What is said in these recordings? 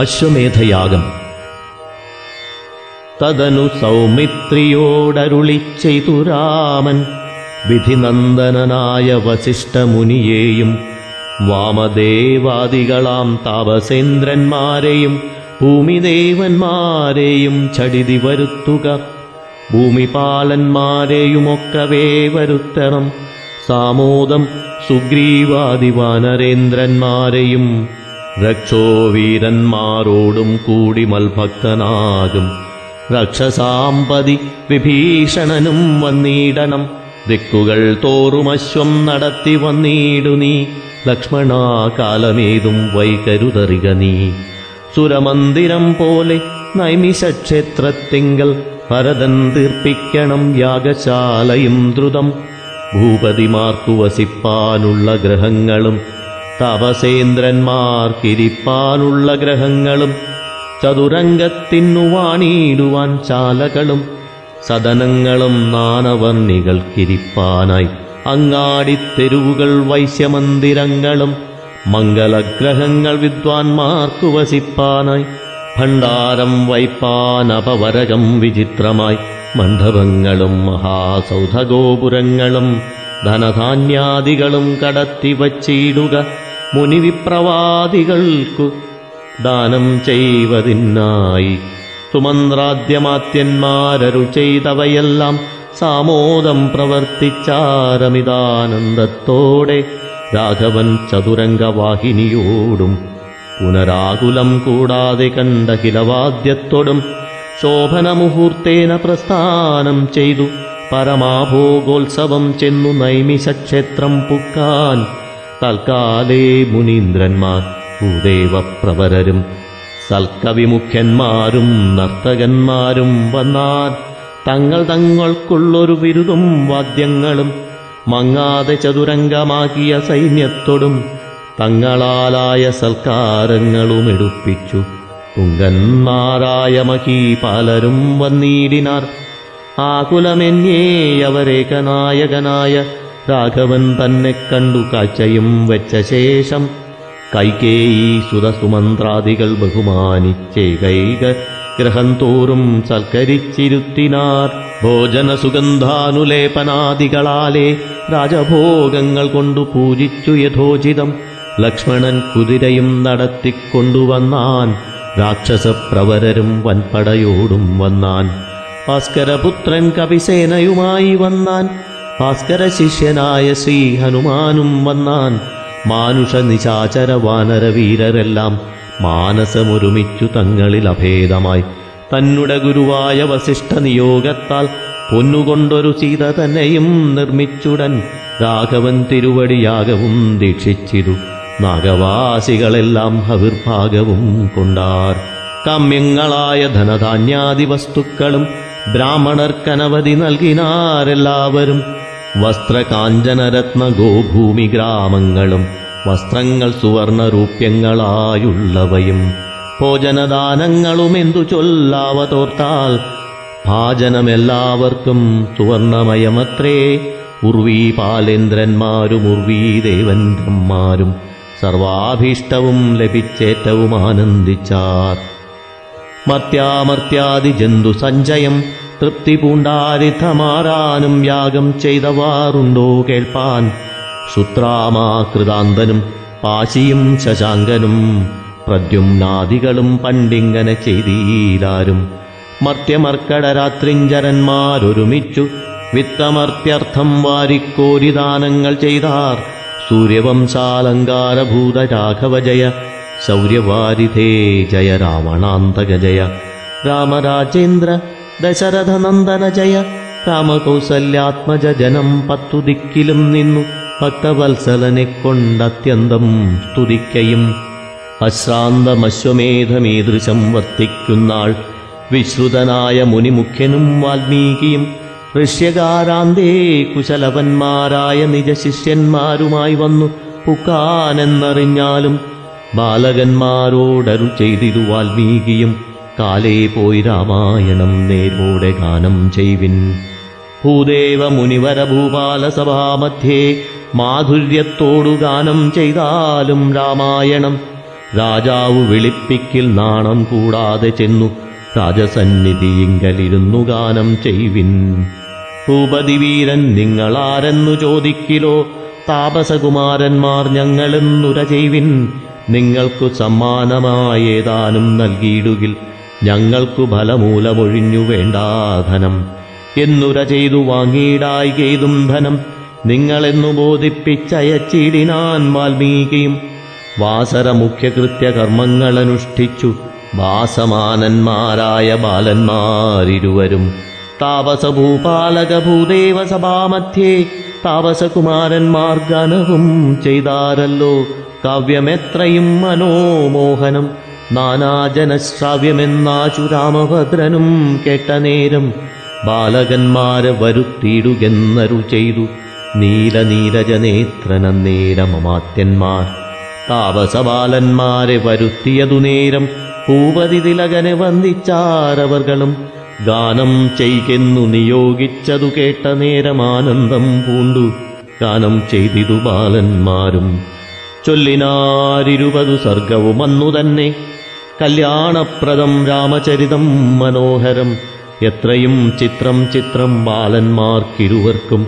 അശ്വമേധയാഗം. തദനു സൗമിത്രിയോടരുളി ചെയ്തു രാമൻ. വിധിനന്ദനായ വസിഷ്ഠമുനിയെയും വാമദേവാദികളാം താപസേന്ദ്രന്മാരെയും ഭൂമിദേവന്മാരെയും ചടിതി വരുത്തുക. ഭൂമിപാലന്മാരെയുമൊക്കവേ വരുത്തണം. സാമോദം സുഗ്രീവാദിവാനരേന്ദ്രന്മാരെയും രക്ഷോവീരന്മാരോടും കൂടി മൽഭക്തനാകും. രക്ഷസാമ്പതി വിഭീഷണനും വന്നിടണം. ദിക്കുകൾ തോറും തോറുമശ്വം നടത്തി വന്നിടു നീ. ലക്ഷ്മണാ കാലമേതും വൈകരുതറിക നീ. സുരമന്ദിരം പോലെ നൈമിഷക്ഷേത്രത്തിങ്കൽ ഭരതൻ തീർപ്പിക്കണം യാഗശാലയും ദ്രുതം. ഭൂപതിമാർക്കു വസിപ്പാനുള്ള ഗ്രഹങ്ങളും തപസേന്ദ്രന്മാർക്കിരിപ്പാനുള്ള ഗ്രഹങ്ങളും ചതുരംഗത്തിനു വാണിയിടുവാൻ ചാലകളും സദനങ്ങളും നാനവർണികൾക്കിരിപ്പാനായി അങ്ങാടിത്തെരുവുകൾ വൈശ്യമന്ദിരങ്ങളും മംഗലഗ്രഹങ്ങൾ വിദ്വാൻമാർക്കു വസിപ്പാനായി. ഭണ്ഡാരം വൈപ്പാൻ അപവരകം വിചിത്രമായി. മണ്ഡപങ്ങളും മഹാസൗധഗോപുരങ്ങളും ധനധാന്യാദികളും കടത്തി വച്ചിടുക മുനിവിപ്രവാദികൾക്കു ദാനം ചെയ്വതിനായി സുമന്ത്രാദ്യമാത്യന്മാരരു ചെയ്തവയെല്ലാം സാമോദം പ്രവർത്തിച്ചാരമിതാനന്ദത്തോടെ രാഘവൻ ചതുരംഗവാഹിനിയോടും പുനരാകുലം കൂടാതെ കണ്ട കിലവാദ്യത്തോടും ശോഭനമുഹൂർത്തേന പ്രസ്ഥാനം ചെയ്തു പരമാഭോഗോത്സവം ചെന്നു നൈമിഷക്ഷേത്രം പുക്കാൻ തൽക്കാലേ മുനീന്ദ്രന്മാർ ഭൂദേവപ്രവരരും സൽക്കവിമുഖ്യന്മാരും നർത്തകന്മാരും വന്നാൽ തങ്ങൾ തങ്ങൾക്കുള്ളൊരു ബിരുദും വാദ്യങ്ങളും മങ്ങാതെ ചതുരംഗമാക്കിയ സൈന്യത്തോടും തങ്ങളാലായ സൽക്കാരങ്ങളും എടുപ്പിച്ചു. തുങ്കന്മാരായ മഹീപാലരും വന്നീടിനാർ. ആകുലമെന്നേ അവരേകനായകനായ രാഘവൻ തന്നെ കണ്ടു കാഴ്ചയും വെച്ച ശേഷം കൈകേയി സുതസുമന്ത്രാദികൾ ബഹുമാനിച്ചേകൈക ഗ്രഹം തോറും സൽക്കരിച്ചിരുത്തിനാർ ഭോജന സുഗന്ധാനുലേപനാദികളാലെ രാജഭോഗങ്ങൾ കൊണ്ടു പൂജിച്ചു യഥോചിതം. ലക്ഷ്മണൻ കുതിരയും നടത്തിക്കൊണ്ടുവന്നാൻ രാക്ഷസപ്രവരരും വൻപടയോടും വന്നാൻ. ഭാസ്കരപുത്രൻ കവിസേനയുമായി വന്നാൻ ഭാസ്കര ശിഷ്യനായ ശ്രീ ഹനുമാനും വന്നാൻ മാനുഷ നിശാചര വാനര വീരരെല്ലാം മാനസമൊരുമിച്ചു തങ്ങളിൽ അഭേദമായി. തന്നുടെ ഗുരുവായ വസിഷ്ഠ നിയോഗത്താൽ പൊന്നുകൊണ്ടൊരു സീത തന്നെയും നിർമ്മിച്ചുടൻ രാഘവൻ തിരുവടിയാകവും ദീക്ഷിച്ചിരു. നാഗവാസികളെല്ലാം ഹവിർഭാഗവും കൊണ്ടാർ. കമ്യങ്ങളായ ധനധാന്യാദി വസ്തുക്കളും ബ്രാഹ്മണർക്കനവധി നൽകിനാരെല്ലാവരും വസ്ത്രകാഞ്ചനരത്ന ഗോഭൂമി ഗ്രാമങ്ങളും വസ്ത്രങ്ങൾ സുവർണരൂപ്യങ്ങളായുള്ളവയും ഭോജനദാനങ്ങളും എന്തു ചൊല്ലാവതോർത്താൽ ഭാജനമെല്ലാവർക്കും സുവർണമയമത്രേ. ഉർവീ പാലേന്ദ്രന്മാരും ഉർവീ ദേവന്ദ്രന്മാരും സർവാഭീഷ്ടവും ലഭിച്ചേറ്റവും ആനന്ദിച്ചാർ. മർത്യാമർത്യാദി ജന്തു സഞ്ചയം തൃപ്തി പൂണ്ടാരിഥമാറാനും യാഗം ചെയ്തവാറുണ്ടോ കേൾപ്പാൻ. ശുത്രാമാകൃതാന്തനും പാശിയും ശശാങ്കനും പ്രദ്യുംനാദികളും പണ്ടിങ്ങനെ ചെയ്തീരാരും മർത്യമർക്കടരാത്രിഞ്ചരന്മാരൊരുമിച്ചു വിത്തമർത്യർത്ഥം വാരിക്കോരിദാനങ്ങൾ ചെയ്താർ. സൂര്യവംശാലങ്കാരഭൂത രാഘവജയ ശൗര്യവാരിധേ ജയ രാവണാന്തക ജയ രാമരാജേന്ദ്ര ദശരഥനന്ദന ജയ രാമകൗസല്യാത്മജ ജനം പത്തു ദിക്കിലും നിന്നു. ഭക്തവത്സലനെ കൊണ്ടത്യന്തം സ്തുതിക്കയും. അശ്രാന്തമശ്വമേധമീദൃശം വർത്തിക്കുന്നാൾ. വിശ്രുതനായ മുനിമുഖ്യനും വാൽമീകിയും. ഋഷ്യകാരാന്തേ കുശലവന്മാരായ നിജശിഷ്യന്മാരുമായി വന്നു പുക്കാനെന്നറിഞ്ഞാലും. ബാലകന്മാരോടരു ചെയ്തിരു വാൽമീകിയും. കാലേ പോയി രാമായണം നേരോടെ ഗാനം ചെയ്വിൻ. ഭൂദേവ മുനിവര ഭൂപാല സഭാമധ്യേ മാധുര്യത്തോടു ഗാനം ചെയ്താലും രാമായണം. രാജാവ് വിളിപ്പിക്കിൽ നാണം കൂടാതെ ചെന്നു. രാജസന്നിധിയിങ്കലിരുന്നു ഗാനം ചെയ്വിൻ. ഭൂപതി വീരൻ നിങ്ങളാരെന്നു ചോദിക്കിലോ? താപസകുമാരന്മാർ ഞങ്ങളെന്നുര ചെയ്വിൻ. നിങ്ങൾക്കു സമ്മാനമായേതാനും നൽകിയിടുകിൽ. ഞങ്ങൾക്കു ഫലമൂലമൊഴിഞ്ഞു വേണ്ടാധനം എന്നുര ചെയ്തു വാങ്ങിയിടായി ചെയ്തും ധനം. നിങ്ങളെന്നു ബോധിപ്പിച്ചയച്ചിടിനാൻ വാൽമീകിയും. വാസര മുഖ്യകൃത്യ കർമ്മങ്ങളനുഷ്ഠിച്ചു വാസമാനന്മാരായ ബാലന്മാരിരുവരും. താപസഭൂപാലക ഭൂദേവ സഭാമധ്യേ താപസകുമാരന്മാർ ഗാനവും ചെയ്താരല്ലോ. കാവ്യമെത്രയും മനോമോഹനം. നാനാജനശ്രാവ്യമെന്നാശു രാമഭദ്രനും കേട്ട നേരം ബാലകന്മാരെ വരുത്തിയിടുകെന്നരു ചെയ്തു. നീലനീരജനേത്രനേരമമാത്യന്മാർ താപസബാലന്മാരെ വരുത്തിയതു നേരം ഭൂപതി തിലകനെ വന്ദിച്ചാരവർകളും ഗാനം ചെയ്യെന്നു നിയോഗിച്ചതു കേട്ട നേരമാനന്ദം പൂണ്ടു. ഗാനം ചെയ്തിതു ബാലന്മാരും. ചൊല്ലിനാരിരുപതു സർഗവും അന്നു തന്നെ കല്യാണപ്രദം രാമചരിതം മനോഹരം. എത്രയും ചിത്രം ചിത്രം ബാലന്മാർക്കിരുവർക്കും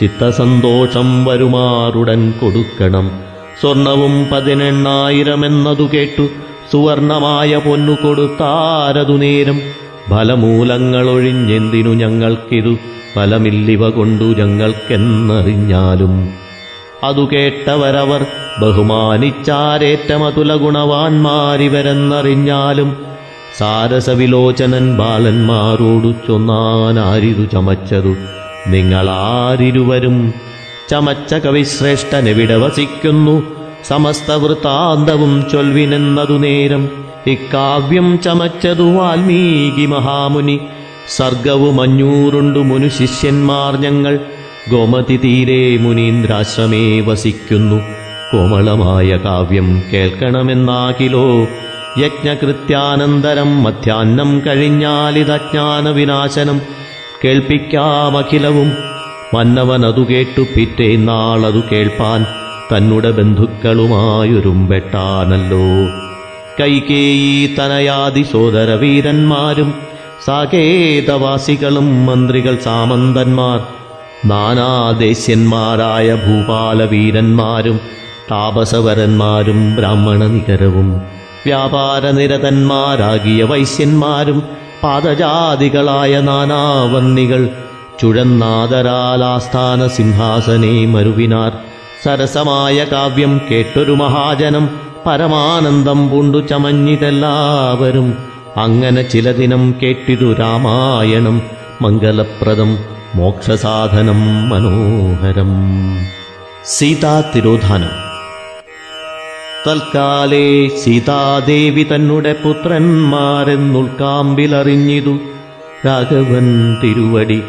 ചിത്തസന്തോഷം വരുമാറുടൻ കൊടുക്കണം. സ്വർണവും പതിനെണ്ണായിരമെന്നതു കേട്ടു. സുവർണമായ പൊന്നു കൊടുത്താരതു നേരം. ഫലമൂലങ്ങളൊഴിഞ്ഞെന്തിനു ഞങ്ങൾക്കിതു? ഫലമില്ലിവ കൊണ്ടു ഞങ്ങൾക്കെന്നറിഞ്ഞാലും. അതു കേട്ടവരവർ ബഹുമാനിച്ചാരേറ്റമതുല ഗുണവാന്മാരിവരെന്നറിഞ്ഞാലും സാരസവിലോചനൻ ബാലന്മാരോടു ചൊന്നാനാരിതു ചമച്ചതു. നിങ്ങളാരിരുവരും ചമച്ച കവിശ്രേഷ്ഠനെവിടെ വസിക്കുന്നു? സമസ്ത വൃത്താന്തവും ചൊൽവിനെന്നതു നേരം ഇക്കാവ്യം ചമച്ചതു വാൽമീകി മഹാമുനി. സർഗവും അഞ്ഞൂറുണ്ടു മുനു ശിഷ്യന്മാർ ഞങ്ങൾ. ഗോമതി തീരെ മുനീന്ദ്രാശ്രമേ വസിക്കുന്നു. കോമളമായ കാവ്യം കേൾക്കണമെന്നാകിലോ? യജ്ഞകൃത്യാനന്തരം മധ്യാഹ്നം കഴിഞ്ഞാലിതജ്ഞാന വിനാശനം കേൾപ്പിക്കാമഖിലവും. മന്നവനതു കേട്ടു പിറ്റേന്നാളതു കേൾപ്പാൻ തന്നുടെ ബന്ധുക്കളുമായൊരുമ്പെട്ടാനല്ലോ കൈകേയി തനയാദി സോദരവീരന്മാരും സാകേതവാസികളും മന്ത്രികൾ സാമന്തന്മാർ നാനാദേശന്മാരായ ഭൂപാലവീരന്മാരും താപസവരന്മാരും ബ്രാഹ്മണനികരവും വ്യാപാരനിരതന്മാരാകിയ വൈശ്യന്മാരും പാദജാതികളായ നാനാവന്നികൾ ചുഴന്നാദരാലാസ്ഥാന സിംഹാസനേ മരുവിനാർ. സരസമായ കാവ്യം കേട്ടൊരു മഹാജനം പരമാനന്ദം പൂണ്ടു ചമഞ്ഞിതെല്ലാവരും. അങ്ങനെ ചില ദിനം കേട്ടിതു രാമായണം മംഗലപ്രദം മോക്ഷസാധനം മനോഹരം. സീതാ തിരോധാനം. തൽക്കാലേ സീതാദേവി തന്നെ പുത്രന്മാരെന്നുൾക്കാമ്പിലറിഞ്ഞിതു. രാഘവൻ തിരുവടി.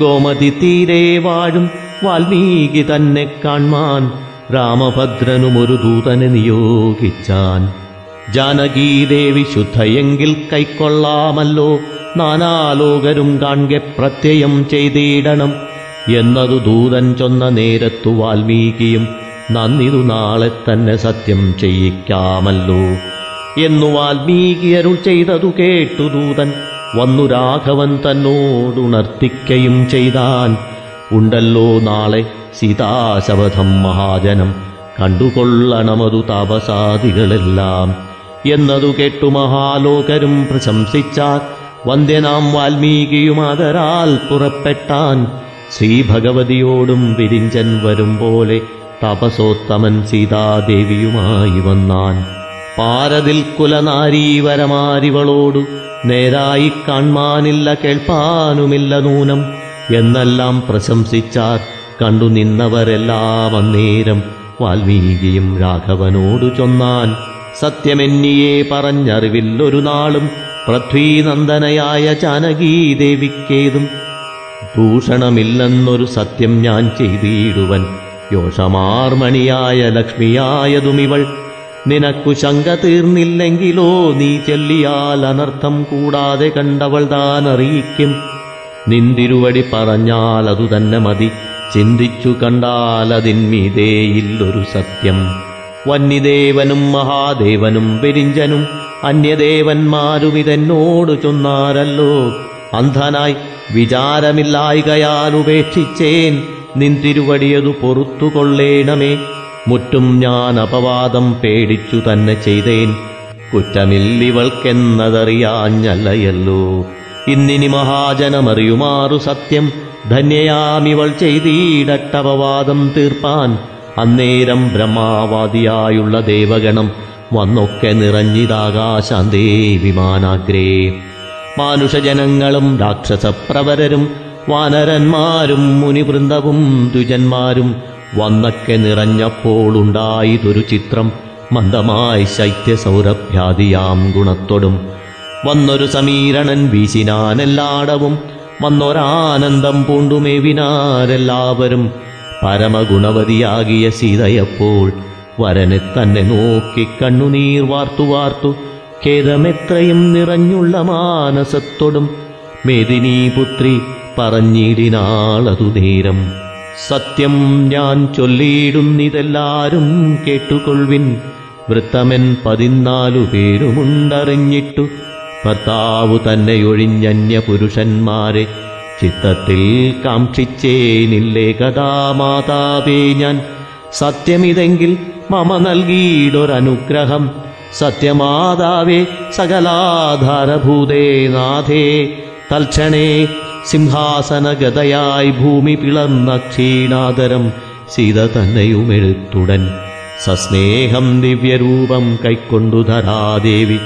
ഗോമതി തീരെ വാഴും. വാൽമീകി തന്നെ കാൺമാൻ രാമഭദ്രനുമൊരു ദൂതനെ നിയോഗിച്ചാൻ. ജാനകീദേവി ശുദ്ധയെങ്കിൽ കൈക്കൊള്ളാമല്ലോ. നാനാലോകരും കാൺകെ പ്രത്യയം ചെയ്തിടണം. എന്നതു ദൂതൻ ചൊന്ന നേരത്തു വാൽമീകിയും നന്ദിതു നാളെ തന്നെ സത്യം ചെയ്യിക്കാമല്ലോ. എന്നു വാൽമീകി അരുൾ ചെയ്തതു കേട്ടു ദൂതൻ. വന്നു രാഘവൻ തന്നോടുണർത്തിക്കയും ചെയ്താൻ. ഉണ്ടല്ലോ നാളെ സീതാശവധം മഹാജനം. കണ്ടുകൊള്ളണമതു താപസാദികളെല്ലാം. എന്നതു കേട്ടു മഹാലോകരും പ്രശംസിച്ചാൽ. വന്ദ്യനാം വാൽമീകിയും ആദരാൽ പുറപ്പെട്ടാൻ. ശ്രീഭഗവതിയോടും വിരിഞ്ചൻ വരും പോലെ തപസോത്തമൻ സീതാദേവിയുമായി വന്നാൻ. പാരതിൽ കുലനാരീവരമാരിവളോടു നേരായി കാൺമാനില്ല കേൾപ്പാനുമില്ല നൂനം. എന്നെല്ലാം പ്രശംസിച്ചാർ കണ്ടു നിന്നവരെല്ലാം അന്നേരം വാൽമീകിയും രാഘവനോടു ചൊന്നാൻ. സത്യമെന്നിയെ പറഞ്ഞറിവില്ലൊരു നാളും പൃഥ്വീനന്ദനയായ ജാനകീദേവിക്കേതും. ഭൂഷണമില്ലെന്നൊരു സത്യം ഞാൻ ചെയ്തിടുവൻ. യോഷമാർമണിയായ ലക്ഷ്മിയായതുമിവൾ. നിനക്കു ശങ്ക തീർന്നില്ലെങ്കിലോ നീ ചെല്ലിയാൽ അനർത്ഥം കൂടാതെ കണ്ടവൾ താൻ അറിയിക്കും നിന്തിരുവടി പറഞ്ഞാൽ അതു തന്നെ മതി. ചിന്തിച്ചു കണ്ടാൽ അതിന്മീതേയില്ലൊരു സത്യം. വന്യദേവനും മഹാദേവനും പെരിഞ്ചനും അന്യദേവന്മാരും ഇതെന്നോട് ചൊന്നാരല്ലോ. അന്ധനായി വിചാരമില്ലായികയാൽ ഉപേക്ഷിച്ചേൻ. നിന്തിരുവടിയതു പൊറത്തുകൊള്ളേണമേ മുറ്റും ഞാൻ അപവാദം പേടിച്ചു തന്നെ ചെയ്തേൻ. കുറ്റമില്ലിവൾക്കെന്നതറിയാഞ്ഞല്ലയല്ലോ. ഇന്നിനി മഹാജനമറിയുമാറു സത്യം. ധന്യയാമിവൾ ചെയ്തീടട്ടപവാദം തീർപ്പാൻ. അന്നേരം ബ്രഹ്മാവാദിയായുള്ള ദേവഗണം വന്നൊക്കെ നിറഞ്ഞിതാകാശാന്തേ വിമാനാഗ്രേ മാനുഷജനങ്ങളും രാക്ഷസപ്രവരരും വാനരന്മാരും മുനിവൃന്ദവും ദ്വിജന്മാരും വന്നൊക്കെ നിറഞ്ഞപ്പോൾ ഉണ്ടായിതൊരു ചിത്രം മന്ദമായി ശൈത്യസൗരഭ്യാദിയാം ഗുണത്തൊടും. വന്നൊരു സമീരണൻ വീശിനാനെല്ലാടവും വന്നൊരാനന്ദം പൂണ്ടുമേവിനാരെല്ലാവരും പരമഗുണവതിയാകിയ സീതയപ്പോൾ വരനെ തന്നെ നോക്കി കണ്ണുനീർ വാർത്തു വാർത്തു ഖേദമെത്രയും നിറഞ്ഞുള്ള മാനസത്തോടും. മേദിനീപുത്രി പറഞ്ഞിടിനാളതു നേരം. സത്യം ഞാൻ ചൊല്ലിയിടുന്നിതെല്ലാരും കേട്ടുകൊൾവിൻ വൃത്തമൻ പതിനാലു പേരുമുണ്ടറിഞ്ഞിട്ടു. ഭർത്താവു തന്നെയൊഴിഞ്ഞന്യ പുരുഷന്മാരെ ചിത്തത്തിൽ കാക്ഷിച്ചേനില്ലേ കഥാമാതാവേ ഞാൻ. സത്യമിതെങ്കിൽ മമ നൽകിയിടൊരനുഗ്രഹം. സത്യമാതാവേ സകലാധാരഭൂതേ നാഥേ തൽക്ഷണേ സിംഹാസനഗതയായി ഭൂമി പിളർന്ന ക്ഷീണാതരം സീത തന്നെയുമെഴുത്തുടൻ. സസ്നേഹം ദിവ്യരൂപം കൈക്കൊണ്ടു ധരാദേവി.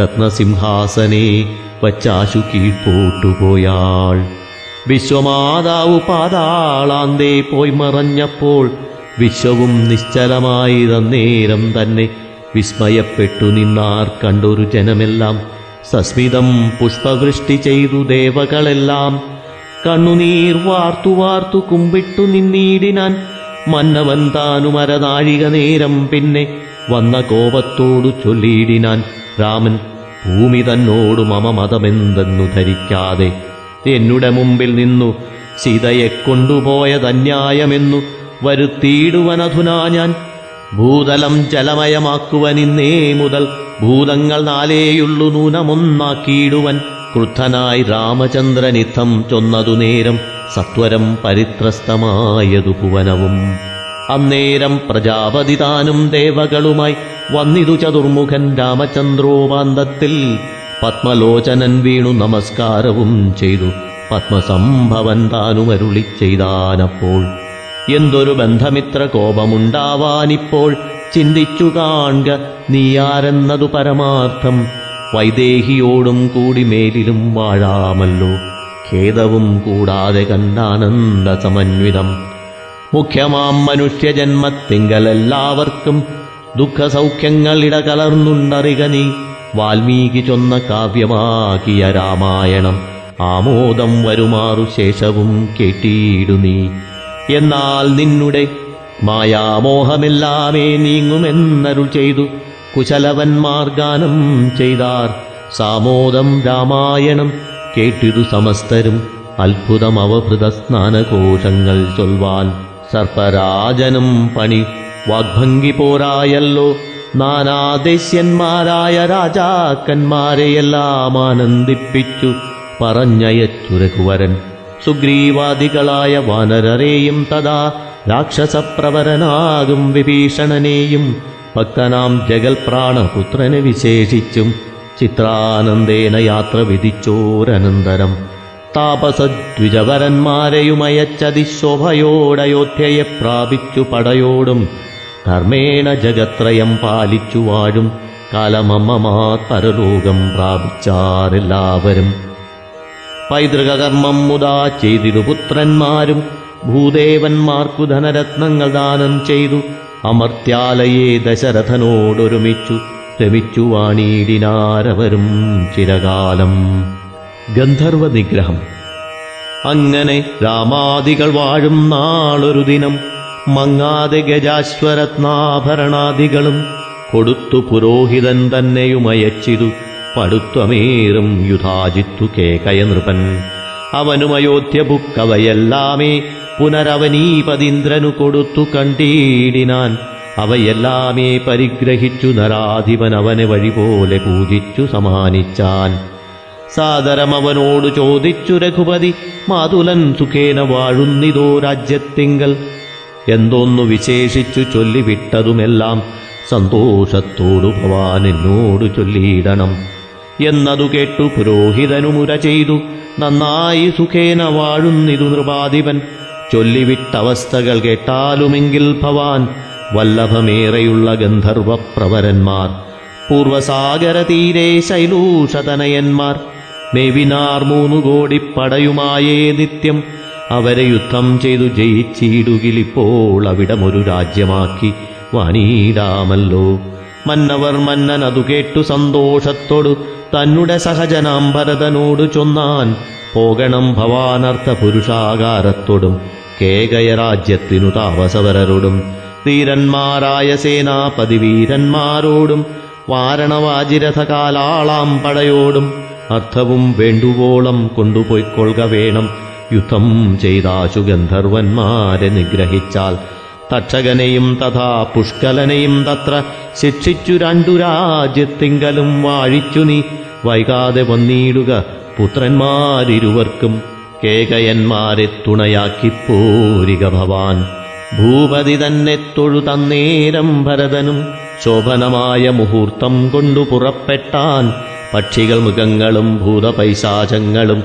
രത്നസിംഹാസനെ വച്ചാശു കീഴ്പോട്ടുപോയാൾ വിശ്വമാതാവ് പാതാളാന്തേ പോയി മറഞ്ഞപ്പോൾ വിശ്വവും നിശ്ചലമായി തന്നേരം തന്നെ വിസ്മയപ്പെട്ടു നിന്നാർ കണ്ടൊരു ജനമെല്ലാം. സസ്മിതം പുഷ്പവൃഷ്ടി ചെയ്തു ദേവകളെല്ലാം. കണ്ണുനീർ വാർത്തു വാർത്തു കുമ്പിട്ടു നിന്നീടിനാൻ മന്നവൻ താനു മരനാഴിക നേരം പിന്നെ വന്ന കോപത്തോടു ചൊല്ലിയിടിനാൻ രാമൻ ഭൂമി തന്നോടു മമ മതമെന്തെന്നു ധരിക്കാതെ എന്നുടെ മുമ്പിൽ നിന്നു സീതയെ കൊണ്ടുപോയതന്യായമെന്നു വരുത്തിയിടുവനധുനാ ഞാൻ. ഭൂതലം ജലമയമാക്കുവനിന്നേ മുതൽ ഭൂതങ്ങൾ നാലേയുള്ളു നൂനമൊന്നാക്കിയിടുവൻ. ക്രുദ്ധനായി രാമചന്ദ്രനിത്തം ചൊന്നതു നേരം സത്വരം പരിത്രസ്തമായതു ഭുവനവും. അന്നേരം പ്രജാപതി താനും ദേവകളുമായി വന്നിതു ചതുർമുഖൻ രാമചന്ദ്രോപാന്തത്തിൽ. പത്മലോചനൻ വീണു നമസ്കാരവും ചെയ്തു. പത്മസംഭവൻ താനുമരുളി ചെയ്താനപ്പോൾ. എന്തൊരു ബന്ധമിത്ര കോപമുണ്ടാവാനിപ്പോൾ ചിന്തിച്ചു കാണുക നീയാരെന്നതു പരമാർത്ഥം വൈദേഹിയോടും കൂടി മേലിലും വാഴാമല്ലോ. ഖേദവും കൂടാതെ കണ്ടാനന്ദ സമന്വിതം. മുഖ്യമാം മനുഷ്യജന്മത്തിങ്കലെല്ലാവർക്കും ദുഃഖസൗഖ്യങ്ങൾ ഇടകലർന്നുണ്ടറിക നീ. വാൽമീകി ചൊന്ന കാവ്യമാക്കിയ രാമായണം ആമോദം വരുമാറു ശേഷവും കേട്ടിയിടു നീ. എന്നാൽ നിന്നുടെ മായാമോഹമെല്ലാമേ നീങ്ങുമെന്നരുൾ ചെയ്തു. കുശലവന്മാർ ഗാനം ചെയ്താർ. സാമോദം രാമായണം കേട്ടിതു സമസ്തരും. അത്ഭുതം അവഭൃത സ്നാനകോശങ്ങൾ ചൊൽവാൻ. സർപ്പരാജനും പണി വാഗ്ഭംഗി പോരായല്ലോ. നാനാദേശ്യന്മാരായ രാജാക്കന്മാരെയെല്ലാം ആനന്ദിപ്പിച്ചു പറഞ്ഞയച്ചു രഘുവരൻ സുഗ്രീവാദികളായ വാനരരെയും തഥാ രാക്ഷസപ്രവരനാകും വിഭീഷണനെയും. ഭക്തനാം ജഗൽപ്രാണപുത്രനെ വിശേഷിച്ചും ചിത്രാനന്ദേന യാത്ര വിധിച്ചോരനന്തരം. താപസദ്വിജവരന്മാരെയുമയച്ചതിശോഭയോടയോധ്യയെ പ്രാപിച്ചു പടയോടും. ധർമ്മേണ ജഗത്രയം പാലിച്ചു വാഴും. കാലമമ്മമാ പരലോകം പ്രാപിച്ചാരെല്ലാവരും. പൈതൃകകർമ്മം മുതാ ചെയ്തിരു പുത്രന്മാരും ഭൂദേവന്മാർക്കു ധനരത്നങ്ങൾ ദാനം ചെയ്തു. അമർത്യാലയെ ദശരഥനോടൊരുമിച്ചു. രമിച്ചു വാണീടിനാരവരും ചിരകാലം. ഗന്ധർവ നിഗ്രഹം അങ്ങനെ രാമാദികൾ വാഴും നാളൊരു ദിനം. മങ്ങാതെ ഗജാശ്വരത്നാഭരണാദികളും കൊടുത്തു പുരോഹിതൻ തന്നെയുമയച്ചിതു പടുത്വമേറും യുധാജിത്തു കേകയ നൃപൻ അവനുമയോധ്യ ബുക്കവയെല്ലാമേ പുനരവനീപതീന്ദ്രനു കൊടുത്തു കണ്ടീടിനാൻ. അവയെല്ലാമേ പരിഗ്രഹിച്ചു നരാധിപൻ അവനെ വഴിപോലെ പൂജിച്ചു സമാനിച്ചാൻ. സാദരം അവനോട് ചോദിച്ചു രഘുപതി മാതുലൻ സുഖേന വാഴുന്നിതോ രാജ്യത്തിങ്കൽ? എന്തോന്നു വിശേഷിച്ചു ചൊല്ലിവിട്ടതുമെല്ലാം സന്തോഷത്തോടു ഭവാൻ എന്നോട് ചൊല്ലിയിടണം. എന്നതു കേട്ടു പുരോഹിതനുമുര ചെയ്തു നന്നായി സുഖേന വാഴുന്നിതു നൃപാധിപൻ. ചൊല്ലിവിട്ടവസ്ഥകൾ കേട്ടാലുമെങ്കിൽ ഭവാൻ വല്ലഭമേറെയുള്ള ഗന്ധർവപ്രവരന്മാർ പൂർവസാഗരതീരെ ശൈലൂഷതനയന്മാർ മേവിനാർ മൂന്നു കോടി പടയുമായേ നിത്യം അവരെ യുദ്ധം ചെയ്തു ജയിച്ചിടുകിലിപ്പോൾ അവിടമൊരു രാജ്യമാക്കി വാനീടാമല്ലോ മന്നവർ മന്നൻ അതു കേട്ടു സന്തോഷത്തോടു തന്നുടെ സഹജനാം ഭരതനോട് ചൊന്നാൻ പോകണം ഭവാനർത്ഥ പുരുഷാകാരത്തോടും കേകയരാജ്യത്തിനു താമസവരരോടും ധീരന്മാരായ സേനാപതി വീരന്മാരോടും വാരണവാജിരഥകാലാളാം പടയോടും. അർത്ഥവും വേണ്ടുവോളം കൊണ്ടുപോയിക്കൊള്ളുക വേണം. യുദ്ധം ചെയ്താശു ഗന്ധർവന്മാരെ നിഗ്രഹിച്ചാൽ. തക്ഷകനെയും തഥാ പുഷ്കലനെയും തത്ര ശിക്ഷിച്ചു രണ്ടു രാജ്യത്തിങ്കലും വാഴിച്ചു നീ. വൈകാതെ വന്നിടുക പുത്രന്മാരിരുവർക്കും കേകയന്മാരെ തുണയാക്കി പോരിക ഭവാൻ. ഭൂപതി തന്നെ തൊഴു തന്നേരം ഭരതനും ശോഭനമായ മുഹൂർത്തം കൊണ്ടു പുറപ്പെട്ടാൻ. പക്ഷികൾ മൃഗങ്ങളും ഭൂതപൈശാചങ്ങളും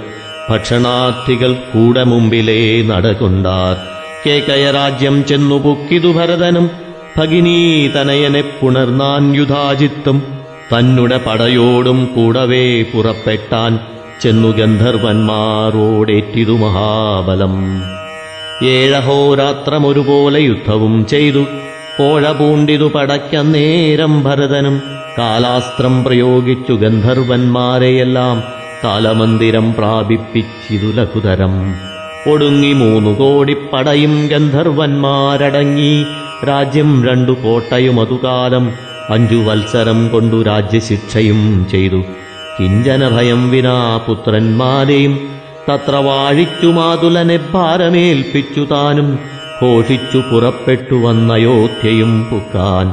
ഭക്ഷണാർത്ഥികൾ കൂടെ മുമ്പിലേ നടകൊണ്ടാർ. കേകയരാജ്യം ചെന്നു പൊക്കിതു ഭരതനും ഭഗിനീ തനയനെ പുണർന്നാൻ യുധാജിത്തും തന്നുടെ പടയോടും കൂടവേ പുറപ്പെട്ടാൻ. ചെന്നു ഗന്ധർവന്മാരോടേറ്റിതു മഹാബലം. ഏഴഹോരാത്രമൊരുപോലെ യുദ്ധവും ചെയ്തു. പോഴ പൂണ്ടിതു പടയ്ക്കന്നേരം ഭരതനും. കാലാസ്ത്രം പ്രയോഗിച്ചു ഗന്ധർവന്മാരെയെല്ലാം. കാലമന്ദിരം പ്രാപിപ്പിച്ചിതു ലഘുതരം. ഒടുങ്ങി മൂന്നു കോടി പടയും ഗന്ധർവന്മാരടങ്ങി. രാജ്യം രണ്ടു കോട്ടയും അതുകാലം. അഞ്ചു വത്സരം കൊണ്ടു രാജ്യശിക്ഷയും ചെയ്തു. കിഞ്ചന ഭയം വിനാ പുത്രന്മാരെയും തത്ര വാഴിച്ചു മാതുലനെ ഭാരമേൽപ്പിച്ചു താനും ഘോഷിച്ചു പുറപ്പെട്ടു വന്നയോധ്യയും പുക്കാൻ.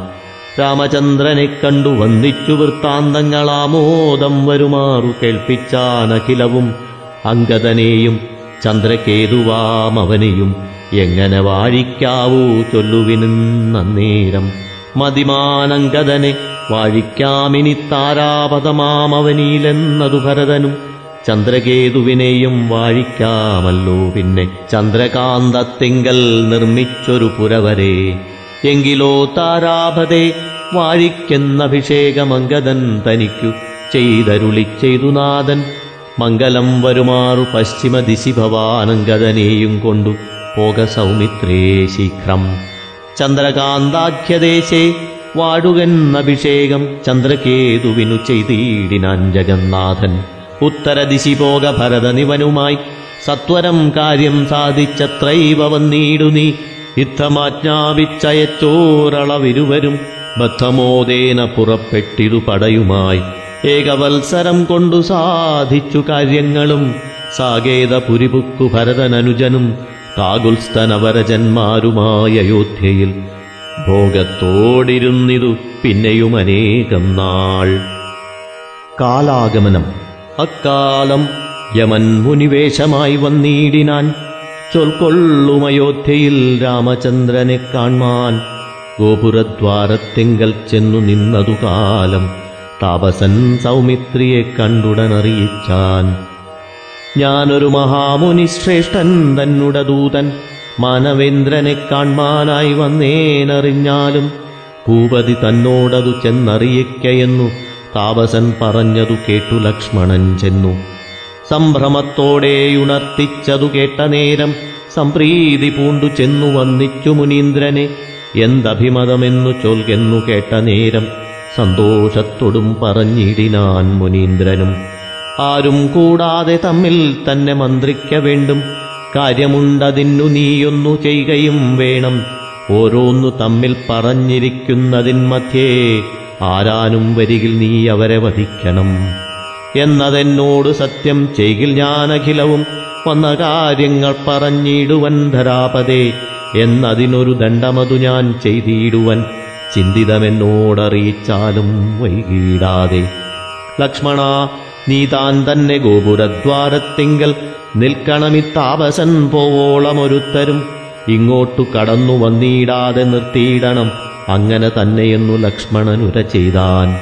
രാമചന്ദ്രനെ കണ്ടു വന്നിച്ചു വൃത്താന്തങ്ങളാമോദം വരുമാറു കേൾപ്പിച്ചാനഖിലവും അങ്കദനെയും ചന്ദ്രകേതുവാമവനെയും എങ്ങനെ വാഴിക്കാവൂ ചൊല്ലുവിനന്നേരം മതിമാനങ്കദനെ വാഴിക്കാമിനി താരാപഥമാമവനീലെന്നതു ഭരതനും ചന്ദ്രകേതുവിനെയും വാഴിക്കാമല്ലോ പിന്നെ. ചന്ദ്രകാന്തത്തിങ്കൽ നിർമ്മിച്ചൊരു പുരവരെ. എങ്കിലോ താരാപതേ വാഴിക്കെന്നഭിഷേകമംഗതൻ തനിക്കു ചെയ്തരുളി ചെയ്തു നാഥൻ. മംഗലം വരുമാറു പശ്ചിമദിശി ദിശി ഭവാനങ്കദനെയും കൊണ്ടു പോക സൗമിത്രേ ശീഘ്രം. ചന്ദ്രകാന്താഖ്യദേശേ വാഴുകന്നഭിഷേകം ചന്ദ്രകേതുവിനു ചെയ്തിടിനാൻ ജഗന്നാഥൻ ഉത്തരദിശി പോക ഭരതനിവനുമായി സത്വരം കാര്യം സാധിച്ചത്രൈവ വന്നീടു നീ. യുദ്ധമാജ്ഞാപിച്ചയച്ചോരളവിരുവരും ബദ്ധമോദേന പുറപ്പെട്ടിരു പടയുമായി. ഏകവത്സരം കൊണ്ടു സാധിച്ചു കാര്യങ്ങളും സാകേത പുരിപുക്കു ഭരതനനുജനും കാകുൽസ്തനവരജന്മാരുമായ അയോധ്യയിൽ. ഭോഗത്തോടിരുന്നിതു പിന്നെയും അനേകം നാൾ. കാലാഗമനം. അക്കാലം യമൻ മുനിവേശമായി വന്നിടിനാൻ. ചൊൽക്കൊള്ളുമയോധ്യയിൽ രാമചന്ദ്രനെ കാൺമാൻ ഗോപുരദ്വാരത്തിങ്കൽ ചെന്നു നിന്നതു കാലം താപസൻ സൗമിത്രിയെ കണ്ടുടനറിയിച്ചാൻ. ഞാനൊരു മഹാമുനി ശ്രേഷ്ഠൻ തന്നുട ദൂതൻ മാനവേന്ദ്രനെ കാൺമാനായി വന്നേനറിഞ്ഞാലും ഭൂപതി തന്നോടതു ചെന്നറിയിക്കയെന്നു താപസൻ പറഞ്ഞതു കേട്ടു ലക്ഷ്മണൻ ചെന്നു. സംഭ്രമത്തോടെയുണർത്തിച്ചതു കേട്ട നേരം സംപ്രീതി പൂണ്ടു ചെന്നു വന്നിച്ചു മുനീന്ദ്രനെ. എന്തഭിമതമെന്നു ചൊൽകെന്നു കേട്ട നേരം സന്തോഷത്തോടും പറഞ്ഞിടിനാൻ മുനീന്ദ്രനും. ആരും കൂടാതെ തമ്മിൽ തന്നെ മന്ത്രിക്ക വേണ്ടും. കാര്യമുണ്ടതിന്നു നീയൊന്നു ചെയ്യുകയും വേണം. ഓരോന്നു തമ്മിൽ പറഞ്ഞിരിക്കുന്നതിൻ മധ്യേ ആരാനും വരികിൽ നീ അവരെ വധിക്കണം. എന്നതെന്നോട് സത്യം ചെയ്യിൽ ഞാനഖിലവും വന്ന കാര്യങ്ങൾ പറഞ്ഞിടുവൻ ധരാപതേ എന്നതിനൊരു ദണ്ഡമതു ഞാൻ ചെയ്തിടുവൻ. ചിന്തിതമെന്നോടറിയിച്ചാലും വൈകിടാതെ. ലക്ഷ്മണ നീ താൻ തന്നെ ഗോപുരദ്വാരത്തിങ്കൽ നിൽക്കണമിത്താപസൻ പോവോളമൊരുത്തരും. ഇങ്ങോട്ടു കടന്നു വന്നിടാതെ നിർത്തിയിടണം അങ്ങനെ തന്നെയെന്നു ലക്ഷ്മണനുര ചെയ്താൻ.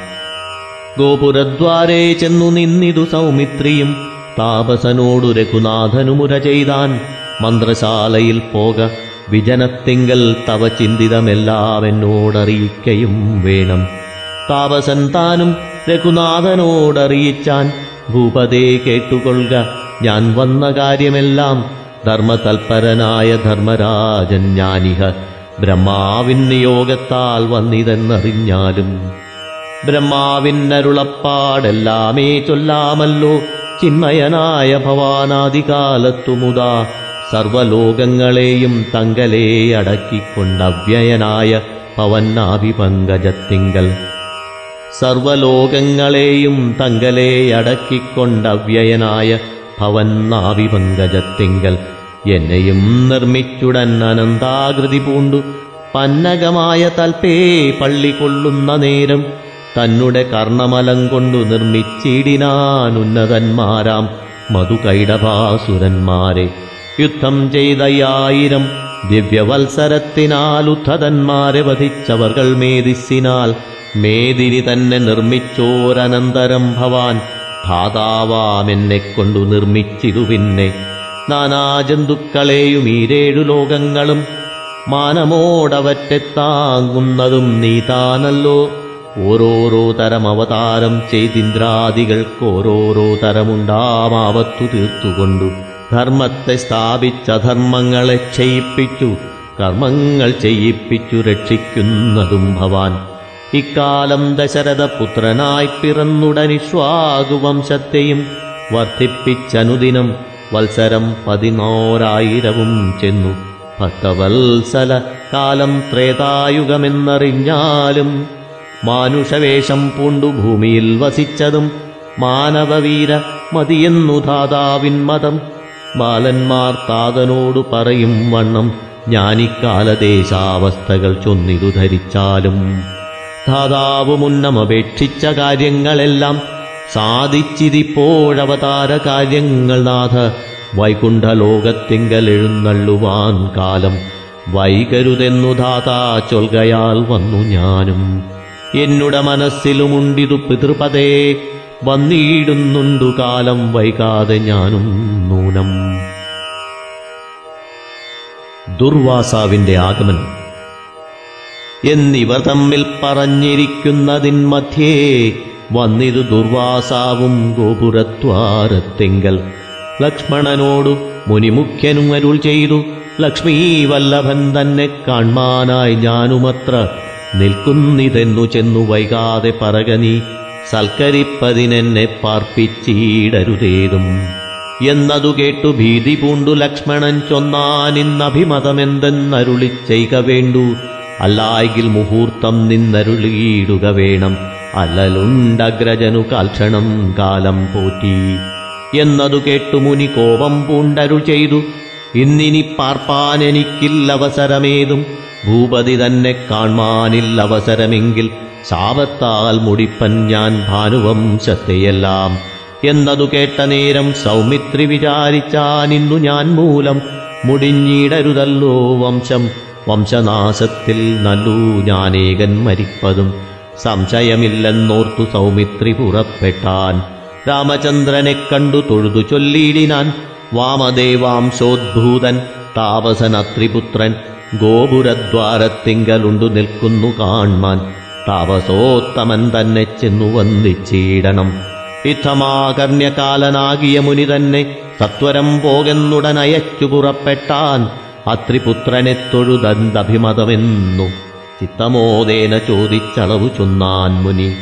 ഗോപുരദ്വാരേ ചെന്നു നിന്നിതു സൗമിത്രിയും താപസനോടു രഘുനാഥനുമുര ചെയ്താൻ. മന്ത്രശാലയിൽ പോക വിജനത്തിങ്കൽ തവ ചിന്തിതമെല്ലാം എന്നോടറിയിക്കയും വേണം. താപസൻ താനും രഘുനാഥനോടറിയിച്ചാൻ ഭൂപതേ കേട്ടുകൊള്ളുക. ഞാൻ വന്ന കാര്യമെല്ലാം ധർമ്മതൽപരനായ ധർമ്മരാജൻ ഞാനിഹ. ബ്രഹ്മാവിൻ നിയോഗത്താൽ വന്നിതെന്നറിഞ്ഞാലും ബ്രഹ്മാവിന്നരുളപ്പാടെല്ലാമേ ചൊല്ലാമല്ലോ. ചിന്മയനായ ഭവാനാദികാലത്തുമുതാ സർവലോകങ്ങളെയും തങ്കലേ അടക്കിക്കൊണ്ടവ്യയനായ പവന്നാഭിപങ്കജത്തിങ്കൽ സർവലോകങ്ങളെയും തങ്കലേ അടക്കിക്കൊണ്ടവ്യയനായ ഭവന്നാവിപങ്കജത്തിങ്കൽ എന്നെയും നിർമ്മിച്ചുടൻ അനന്താകൃതി പൂണ്ടു. പന്നകമായ തൽപേ പള്ളി കൊള്ളുന്ന നേരം തന്നുടെ കർണമലം കൊണ്ടു നിർമ്മിച്ചിടിനാൻ ഉന്നതന്മാരാം മധുകൈടഭാസുരന്മാരെ. യുദ്ധം ചെയ്തയായിരം ദിവ്യവത്സരത്തിനാൽ ഉദ്ധതന്മാരെ വധിച്ചവർകൾ മേധിസ്സിനാൽ മേദിരി തന്നെ നിർമ്മിച്ചോരനന്തരം ഭവാൻ ധാതാവാമെന്നെ കൊണ്ടു നിർമ്മിച്ചിതു പിന്നെ. നാനാജന്തുക്കളെയും ഈരേഴു ലോകങ്ങളും മാനമോടവറ്റെ താങ്ങുന്നതും നീതാനല്ലോ. ഓരോരോ തരം അവതാരം ചെയ്തിന്ദ്രാദികൾക്ക് ഓരോരോ തരമുണ്ടാമാവത്തു തീർത്തുകൊണ്ടു. ധർമ്മത്തെ സ്ഥാപിച്ച ധർമ്മങ്ങളെ ക്ഷയിപ്പിച്ചു കർമ്മങ്ങൾ ചെയ്യിപ്പിച്ചു രക്ഷിക്കുന്നതും ഭവാൻ. ഇക്കാലം ദശരഥപുത്രനായി പിറന്നുടനിഷ്വാകുവംശത്തെയും വർദ്ധിപ്പിച്ചനുദിനം വത്സരം പതിനോരായിരവും ചെന്നു. ഭക്തവത്സല കാലം ത്രേതായുഗമെന്നറിഞ്ഞാലും മാനുഷവേഷം പൂണ്ടു ഭൂമിയിൽ വസിച്ചതും മാനവവീര മതിയെന്നു ധാതാവിൻ മതം ബാലന്മാർ താതനോടു പറയും വണ്ണം ജ്ഞാനിക്കാലദേശാവസ്ഥകൾ ചൊന്നിതു ധരിച്ചാലും. ധാതാവ് മുന്നമപേക്ഷിച്ച കാര്യങ്ങളെല്ലാം സാധിച്ചിരിപ്പോഴവതാര കാര്യങ്ങൾ നാഥ വൈകുണ്ഠലോകത്തിങ്കൽ എഴുന്നള്ളുവാൻ കാലം. വൈകരുതെന്നു ധാതാ ചൊൽകയാൽ വന്നു ഞാനും. എന്നുടെ മനസ്സിലുമുണ്ടിതു പിതൃപതേ വന്നിടുന്നുണ്ടു കാലം വൈകാതെ ഞാനും നൂനം. ദുർവാസാവിന്റെ ആഗമനം. എന്നിവർ തമ്മിൽ പറഞ്ഞിരിക്കുന്നതിൻ മധ്യേ വന്നിതു ദുർവാസാവും ഗോപുരത്വാരത്തെങ്കൽ ലക്ഷ്മണനോടു മുനിമുഖ്യനും അരുൾ ചെയ്തു ലക്ഷ്മീ വല്ലഭൻ തന്നെ കാൺമാനായി ഞാനുമത്ര നിൽക്കുന്നിതെന്നു ചെന്നു വൈകാതെ പറകനീ സൽക്കരിപ്പതിനെന്നെ പാർപ്പിച്ചീടരുതേതും. എന്നതു കേട്ടു ഭീതി പൂണ്ടു ലക്ഷ്മണൻ ചൊന്നാനിന്നഭിമതമെന്തെന്നരുളി ചെയ്ക വേണ്ടു. അല്ലായെങ്കിൽ മുഹൂർത്തം നിന്നരുളിയിടുക വേണം. അലലുണ്ടഗ്രജനു കാൽക്ഷണം കാലം പോറ്റി. എന്നതു കേട്ടു മുനി കോപം പൂണ്ടരുൾ ചെയ്തു. ഇന്നിനി പാർപ്പാൻ എനിക്കില്ലവസരമേതും ഭൂപതി തന്നെ കാൺമാനില്ലവസരമെങ്കിൽ ശാപത്താൽ മുടിപ്പൻ ഞാൻ ഭാനുവംശത്തെയെല്ലാം എന്നതു കേട്ട നേരം സൗമിത്രി വിചാരിച്ചാനിന്നു ഞാൻ മൂലം മുടിഞ്ഞിടരുതല്ലോ വംശം. വംശനാശത്തിൽ നല്ലു ഞാനേകൻ മരിപ്പതും സംശയമില്ലെന്നോർത്തു സൗമിത്രി പുറപ്പെട്ടാൻ. രാമചന്ദ്രനെ കണ്ടു തൊഴുതു ചൊല്ലിയിടിനാൻ. വാമദേവാംശോദ്ഭൂതൻ താപസനത്രിപുത്രൻ ഗോപുരദ്വാരത്തിങ്കലുണ്ടു നിൽക്കുന്നു കാൺമാൻ താപസോത്തമൻ തന്നെ ചെന്നു വന്ദിച്ചിടണം ഇത്തമാകർണ്യകാലനാകിയ മുനി തന്നെ സത്വരം പോകെന്നുടനയച്ചു പുറപ്പെട്ടാൻ അത്രിപുത്രനെ തൊഴുതന്തഭിമതമെന്നു ചിത്തമോദേന ചോദിച്ചളവു ചൊന്നാൻ മുനി.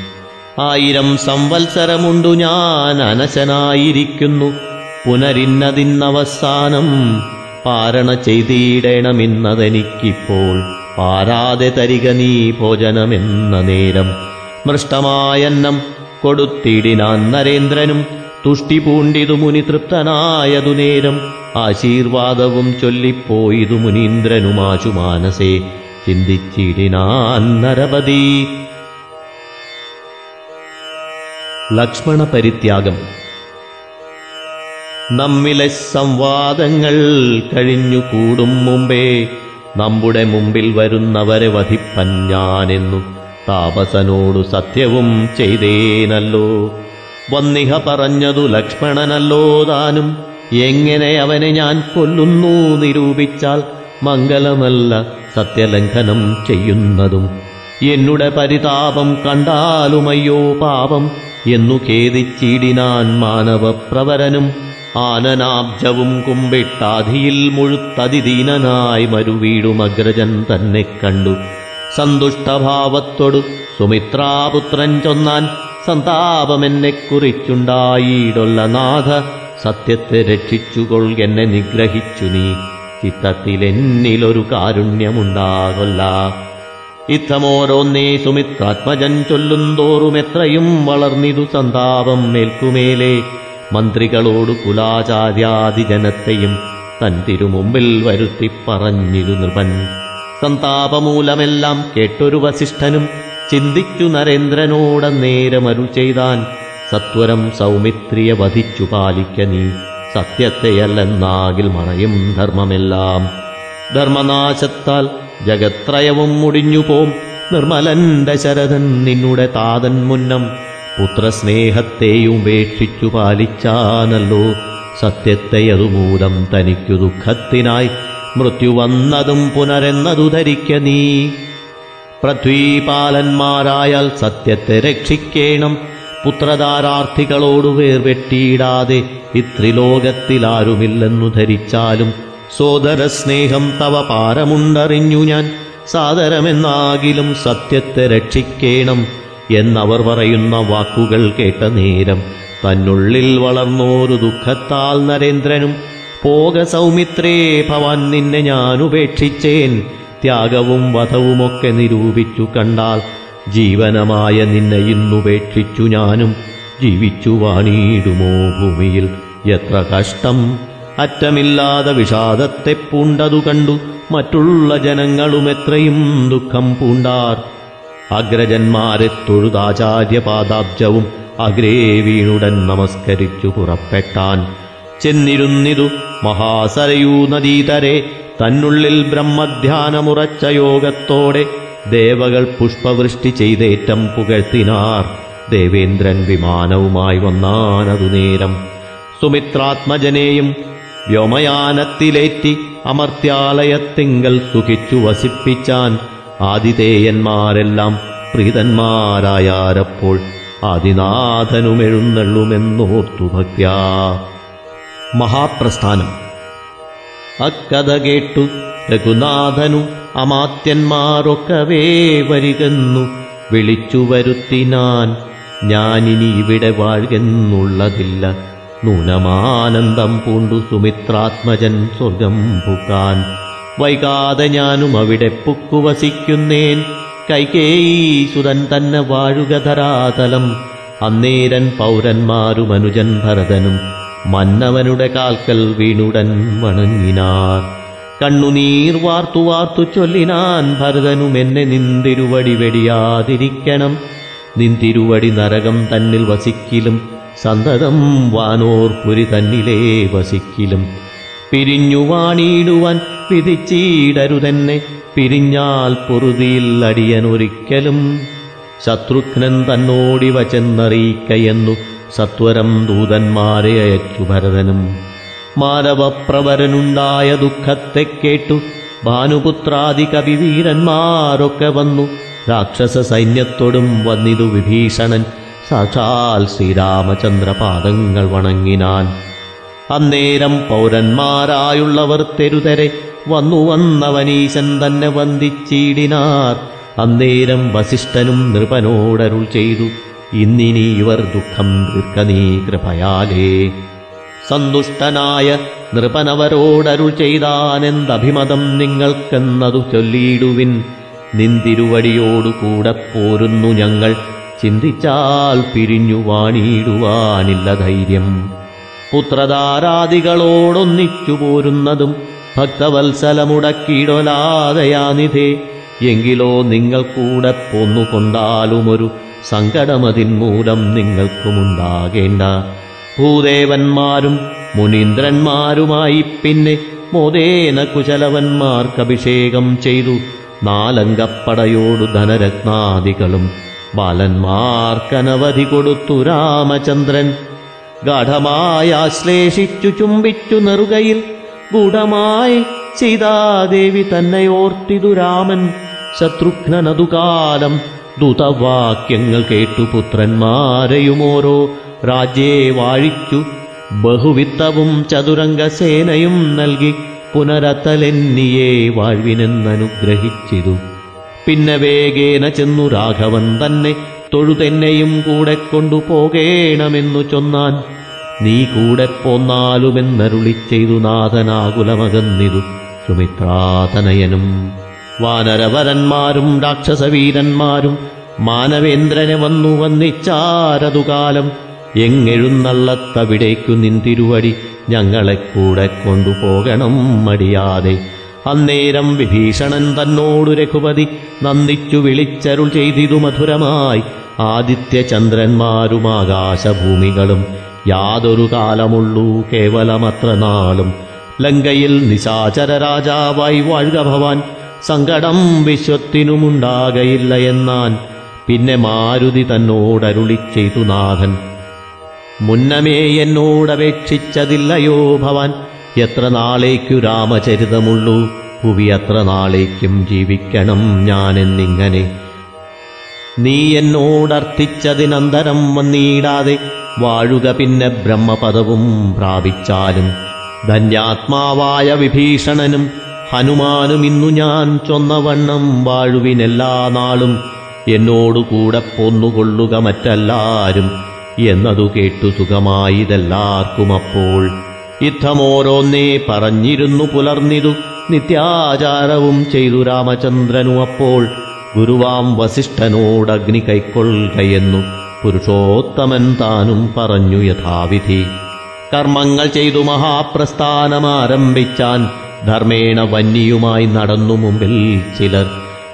ആയിരം സംവത്സരമുണ്ടു ഞാൻ അനശനായിരിക്കുന്നു. പുനരിന്നതിന്നവസാനം പാരണ ചെയ്തിടേണമെന്നതെനിക്കിപ്പോൾ. പാരാതെ തരിക നീ ഭോജനമെന്ന നേരം. മൃഷ്ടമായന്നം കൊടുത്തിടിനാൻ നരേന്ദ്രനും തുഷ്ടി പൂണ്ടിതു മുനി തൃപ്തനായതു നേരം. ആശീർവാദവും ചൊല്ലിപ്പോയിതു മുനീന്ദ്രനുമാശു മാനസേ ചിന്തിച്ചിടിനാൻ നരപതി. ലക്ഷ്മണ പരിത്യാഗം നമ്മിലെ സംവാദങ്ങൾ കഴിഞ്ഞു കൂടും മുമ്പേ. നമ്മുടെ മുമ്പിൽ വരുന്നവരെ വധിപ്പൻ ഞാനെന്നു താപസനോടു സത്യവും ചെയ്തേനല്ലോ. വന്നിഹ പറഞ്ഞതു ലക്ഷ്മണനല്ലോ താനും. എങ്ങനെ അവനെ ഞാൻ കൊല്ലുന്നു നിരൂപിച്ചാൽ മംഗലമല്ല സത്യലംഘനം ചെയ്യുന്നതും. എന്നുടെ പരിതാപം കണ്ടാലുമയ്യോ പാപം എന്നു ഖേദിച്ചിടിനാൻ മാനവപ്രവരനും ആനനാബ്ജവും കുമ്പിട്ടാധിയിൽ മുഴുത്തതിദീനനായി മരുവീടും അഗ്രജൻ തന്നെ കണ്ടു. സന്തുഷ്ടഭാവത്തോടു സുമിത്രാപുത്രൻ ചൊന്നാൻ സന്താപമെന്നെ കുറിച്ചുണ്ടായിടൊല്ല നാഥ. സത്യത്തെ രക്ഷിച്ചുകൊൾ എന്നെ നിഗ്രഹിച്ചു നീ. ചിത്തത്തിൽ എന്നിലൊരു കാരുണ്യമുണ്ടാകൊല്ല. ഇത്തമോരോന്നേ സുമിത്രാത്മജൻ ചൊല്ലുന്തോറും എത്രയും വളർന്നിതു സന്താപം മേൽക്കുമേലെ. മന്ത്രികളോടു കുലാചാര്യാദിജനത്തെയും തൻ തിരുമുമ്പിൽ വരുത്തി പറഞ്ഞിരു നൃപൻ. സന്താപമൂലമെല്ലാം കേട്ടൊരു വസിഷ്ഠനും ചിന്തിച്ചു നരേന്ദ്രനോടന്നേരമരു ചെയ്താൻ സത്വരം സൗമിത്രിയെ വധിച്ചു പാലിക്ക നീ. സത്യത്തെയല്ലെന്നാകിൽ മറയും ധർമ്മമെല്ലാം. ധർമ്മനാശത്താൽ ജഗത്രയവും മുടിഞ്ഞുപോം. നിർമ്മലൻ ദശരഥൻ നിന്നുടെ താതൻ മുന്നം പുത്രസ്നേഹത്തെയും ഉപേക്ഷിച്ചു പാലിച്ചാനല്ലോ സത്യത്തെ അതുമൂലം തനിക്കു ദുഃഖത്തിനായി മൃത്യു വന്നതും പുനരെന്നതു ധരിക്ക നീ. പൃഥ്വീപാലന്മാരായാൽ സത്യത്തെ രക്ഷിക്കേണം. പുത്രധാരാർത്ഥികളോടു വേർവെട്ടിയിടാതെ ഇത്രിലോകത്തിലാരുമില്ലെന്നു ധരിച്ചാലും സോദരസ്നേഹം തവ പാരമുണ്ടറിഞ്ഞു ഞാൻ. സാദരമെന്നാകിലും സത്യത്തെ രക്ഷിക്കേണം. എന്നവർ പറയുന്ന വാക്കുകൾ കേട്ട നേരം തന്നുള്ളിൽ വളർന്നോരു ദുഃഖത്താൽ നരേന്ദ്രനും പോക സൗമിത്രേ ഭവാൻ നിന്നെ ഞാൻ ഉപേക്ഷിച്ചേൻ. ത്യാഗവും വധവുമൊക്കെ നിരൂപിച്ചു കണ്ടാൽ ജീവനമായ നിന്നെ ഇന്നുപേക്ഷിച്ചു ഞാനും. ജീവിച്ചു വാണിയിടുമോ ഭൂമിയിൽ? എത്ര കഷ്ടം. അറ്റമില്ലാതെ വിഷാദത്തെ പൂണ്ടതു കണ്ടു. മറ്റുള്ള ജനങ്ങളും എത്രയും ദുഃഖം പൂണ്ടാർ. അഗ്രജന്മാരെ തൊഴുതാചാര്യപാദാബ്ജവും അഗ്രേ വീണുടൻ നമസ്കരിച്ചു പുറപ്പെട്ടാൻ. ചെന്നിരുന്നിതു മഹാസരയൂ നദീതരെ. തന്നുള്ളിൽ ബ്രഹ്മധ്യാനമുറച്ച യോഗത്തോടെ ദേവകൾ പുഷ്പവൃഷ്ടി ചെയ്തേറ്റം പുകഴ്ത്തിനാർ. ദേവേന്ദ്രൻ വിമാനവുമായി വന്നാനതു നേരം. സുമിത്രാത്മജനെയും വ്യോമയാനത്തിലേറ്റി അമർത്യാലയത്തിങ്കൽ സുഖിച്ചു വസിപ്പിച്ചാൻ. ആതിഥേയന്മാരെല്ലാം പ്രീതന്മാരായാരപ്പോൾ ആദിനാഥനുമെഴുന്നള്ളുമെന്നോർത്തു ഭക്യാ. മഹാപ്രസ്ഥാനം. അക്കഥ കേട്ടു. രഘുനാഥനു അമാത്യന്മാരൊക്കവേ വരികെന്നു. വിളിച്ചു വരുത്തിനാൻ ഞാനിനി ഇവിടെ വാഴുകെന്നുള്ളതില്ല. നൂനമാനന്ദം പൂണ്ടു സുമിത്രാത്മജൻ സ്വർഗം പുക്കാൻ വൈകാതെ ഞാനും അവിടെ പുക്കുവസിക്കുന്നേൻ കൈകേയീസുതൻ തന്നെ വാഴുക ധരാതലം. അന്നേരൻ പൗരന്മാരും അനുജൻ ഭരതനും മന്നവനുടെ കാൽക്കൽ വീണുടൻ വണങ്ങിനാർ. കണ്ണുനീർ വാർത്തു വാർത്തു ചൊല്ലിനാൻ ഭരതനും എന്നെ നിന്തിരുവടി വെടിയാതിരിക്കണം. നിന്തിരുവടി നരകം തന്നിൽ വസിക്കിലും സന്തതം വാനോർ പുരി തന്നിലേ വസിക്കിലും. പിരിഞ്ഞു വാണിയിടുവാൻ വിധിച്ചീടരുതെന്നെ പിരിഞ്ഞാൽ പൊറുതിയിൽ അടിയനൊരിക്കലും. ശത്രുഘ്നൻ തന്നോടിവ ചെന്നറിയിക്കയെന്നു സത്വരം ദൂതന്മാരെ അയച്ചു ഭരതനും. മാനവപ്രവരനുണ്ടായ ദുഃഖത്തെ കേട്ടു ഭാനുപുത്രാദി കവിവീരന്മാരൊക്കെ വന്നു. രാക്ഷസ സൈന്യത്തോടും വന്നിതു വിഭീഷണൻ. സാക്ഷാൽ ശ്രീരാമചന്ദ്രപാദങ്ങൾ വണങ്ങിനാൻ. അന്നേരം പൗരന്മാരായുള്ളവർ തെരുതരെ വന്നു വന്നവനീശൻ തന്നെ വന്ദിച്ചിടിനാർ. അന്നേരം വസിഷ്ഠനും നൃപനോടരുൾ ചെയ്തു ഇന്നിനി ഇവർ ദുഃഖം തീർക്ക നീ കൃപയാലേ. സന്തുഷ്ടനായ നൃപനവരോടരുൾ ചെയ്താനെന്തഭിമതം നിങ്ങൾക്കെന്നതു ചൊല്ലിയിടുവിൻ. നിന്തിരുവടിയോടു കൂടെ പോരുന്നു ഞങ്ങൾ ചിന്തിച്ചാൽ പിരിഞ്ഞു വാണിയിടുവാനില്ല ധൈര്യം. പുത്രധാരാദികളോടൊന്നിച്ചു പോരുന്നതും ഭക്തവത്സലമുടക്കിടൊലാതയാനിധേ എങ്കിലോ നിങ്ങൾ കൂടെ പോന്നുകൊണ്ടാലുമൊരു സങ്കടമതിൻ മൂലം നിങ്ങൾക്കുമുണ്ടാകേണ്ട. ഭൂദേവന്മാരും മുനീന്ദ്രന്മാരുമായി പിന്നെ മോദേന കുശലവന്മാർക്ക് അഭിഷേകം ചെയ്തു. നാലങ്കപ്പടയോടു ധനരത്നാദികളും ബാലന്മാർക്കനവധി കൊടുത്തു രാമചന്ദ്രൻ. ഗാഠമായി ആശ്ലേഷിച്ചു ചുംബിച്ചു നെറുകയിൽ ഗൂഢമായി സീതാദേവി തന്നെയോർത്തിതു രാമൻ. ശത്രുഘ്നനതുകാലം ദൂതവാക്യങ്ങൾ കേട്ടു പുത്രന്മാരെയുമോരോ രാജ്യേ വാഴിച്ചു. ബഹുവിത്തവും ചതുരംഗസേനയും നൽകി പുനരത്തലെന്നിയെ വാഴ്വിനെന്നനുഗ്രഹിച്ചിതു. പിന്നെ വേഗേന ചെന്നു രാഘവൻ തന്നെ തൊഴുതെന്നെയും കൂടെ കൊണ്ടുപോകേണമെന്നു ചൊന്നാൻ നീ കൂടെ പോന്നാലുമെന്നരുളി ചെയ്തു നാഥനാകുലമകന്നിതു. സുമിത്രാതനയനും വാനരവരന്മാരും രാക്ഷസവീരന്മാരും മാനവേന്ദ്രനെ വന്നു വന്നിച്ചാരതുകാലം എങ്ങെഴുന്നള്ളത്തവിടേക്കു നിന്തിരുവടി ഞങ്ങളെ കൂടെ കൊണ്ടുപോകണം മടിയാതെ. അന്നേരം വിഭീഷണൻ തന്നോടു രഘുപതി നന്ദിച്ചു വിളിച്ചരുൾ ചെയ്തിതു മധുരമായി. ആദിത്യചന്ദ്രന്മാരുമാകാശഭൂമികളും യാതൊരു കാലമുള്ളൂ കേവലമത്ര നാളും. ലങ്കയിൽ നിശാചര രാജാവായി വാഴുക ഭവാൻ സങ്കടം വിശ്വത്തിനുമുണ്ടാകയില്ല എന്നാൻ. പിന്നെ മാരുതി തന്നോടരുളി ചെയ്തു നാഥൻ. മുന്നമേ എന്നോടപേക്ഷിച്ചതില്ലയോ ഭവാൻ എത്ര നാളേക്കു രാമചരിതമുള്ളൂ? ഭുവി അത്ര നാളേക്കും ജീവിക്കണം ഞാനെന്നിങ്ങനെ. നീ എന്നോടർത്ഥിച്ചതിനന്തരം വന്നീടാതെ വാഴുക പിന്നെ ബ്രഹ്മപദവും പ്രാപിച്ചാലും. ധന്യാത്മാവായ വിഭീഷണനും ഹനുമാനും ഇന്നു ഞാൻ ചൊന്നവണ്ണം വാഴുവിനെല്ലാ നാളും എന്നോടു കൂടെ പോന്നുകൊള്ളുക മറ്റെല്ലാരും. എന്നതു കേട്ടു സുഖമായതെല്ലാവർക്കും അപ്പോൾ യുദ്ധമോരോന്നേ പറഞ്ഞിരുന്നു പുലർന്നിതു. നിത്യാചാരവും ചെയ്തു രാമചന്ദ്രനു അപ്പോൾ ഗുരുവാം വസിഷ്ഠനോട് വസിഷ്ഠനോടഗ്നി കൈക്കൊള്ളുകയെന്നു പുരുഷോത്തമൻ താനും പറഞ്ഞു യഥാവിധി. കർമ്മങ്ങൾ ചെയ്തു മഹാപ്രസ്ഥാനമാരംഭിച്ചാൻ ധർമ്മേണ വന്യയുമായി നടന്നു മുമ്പിൽ ചിലർ.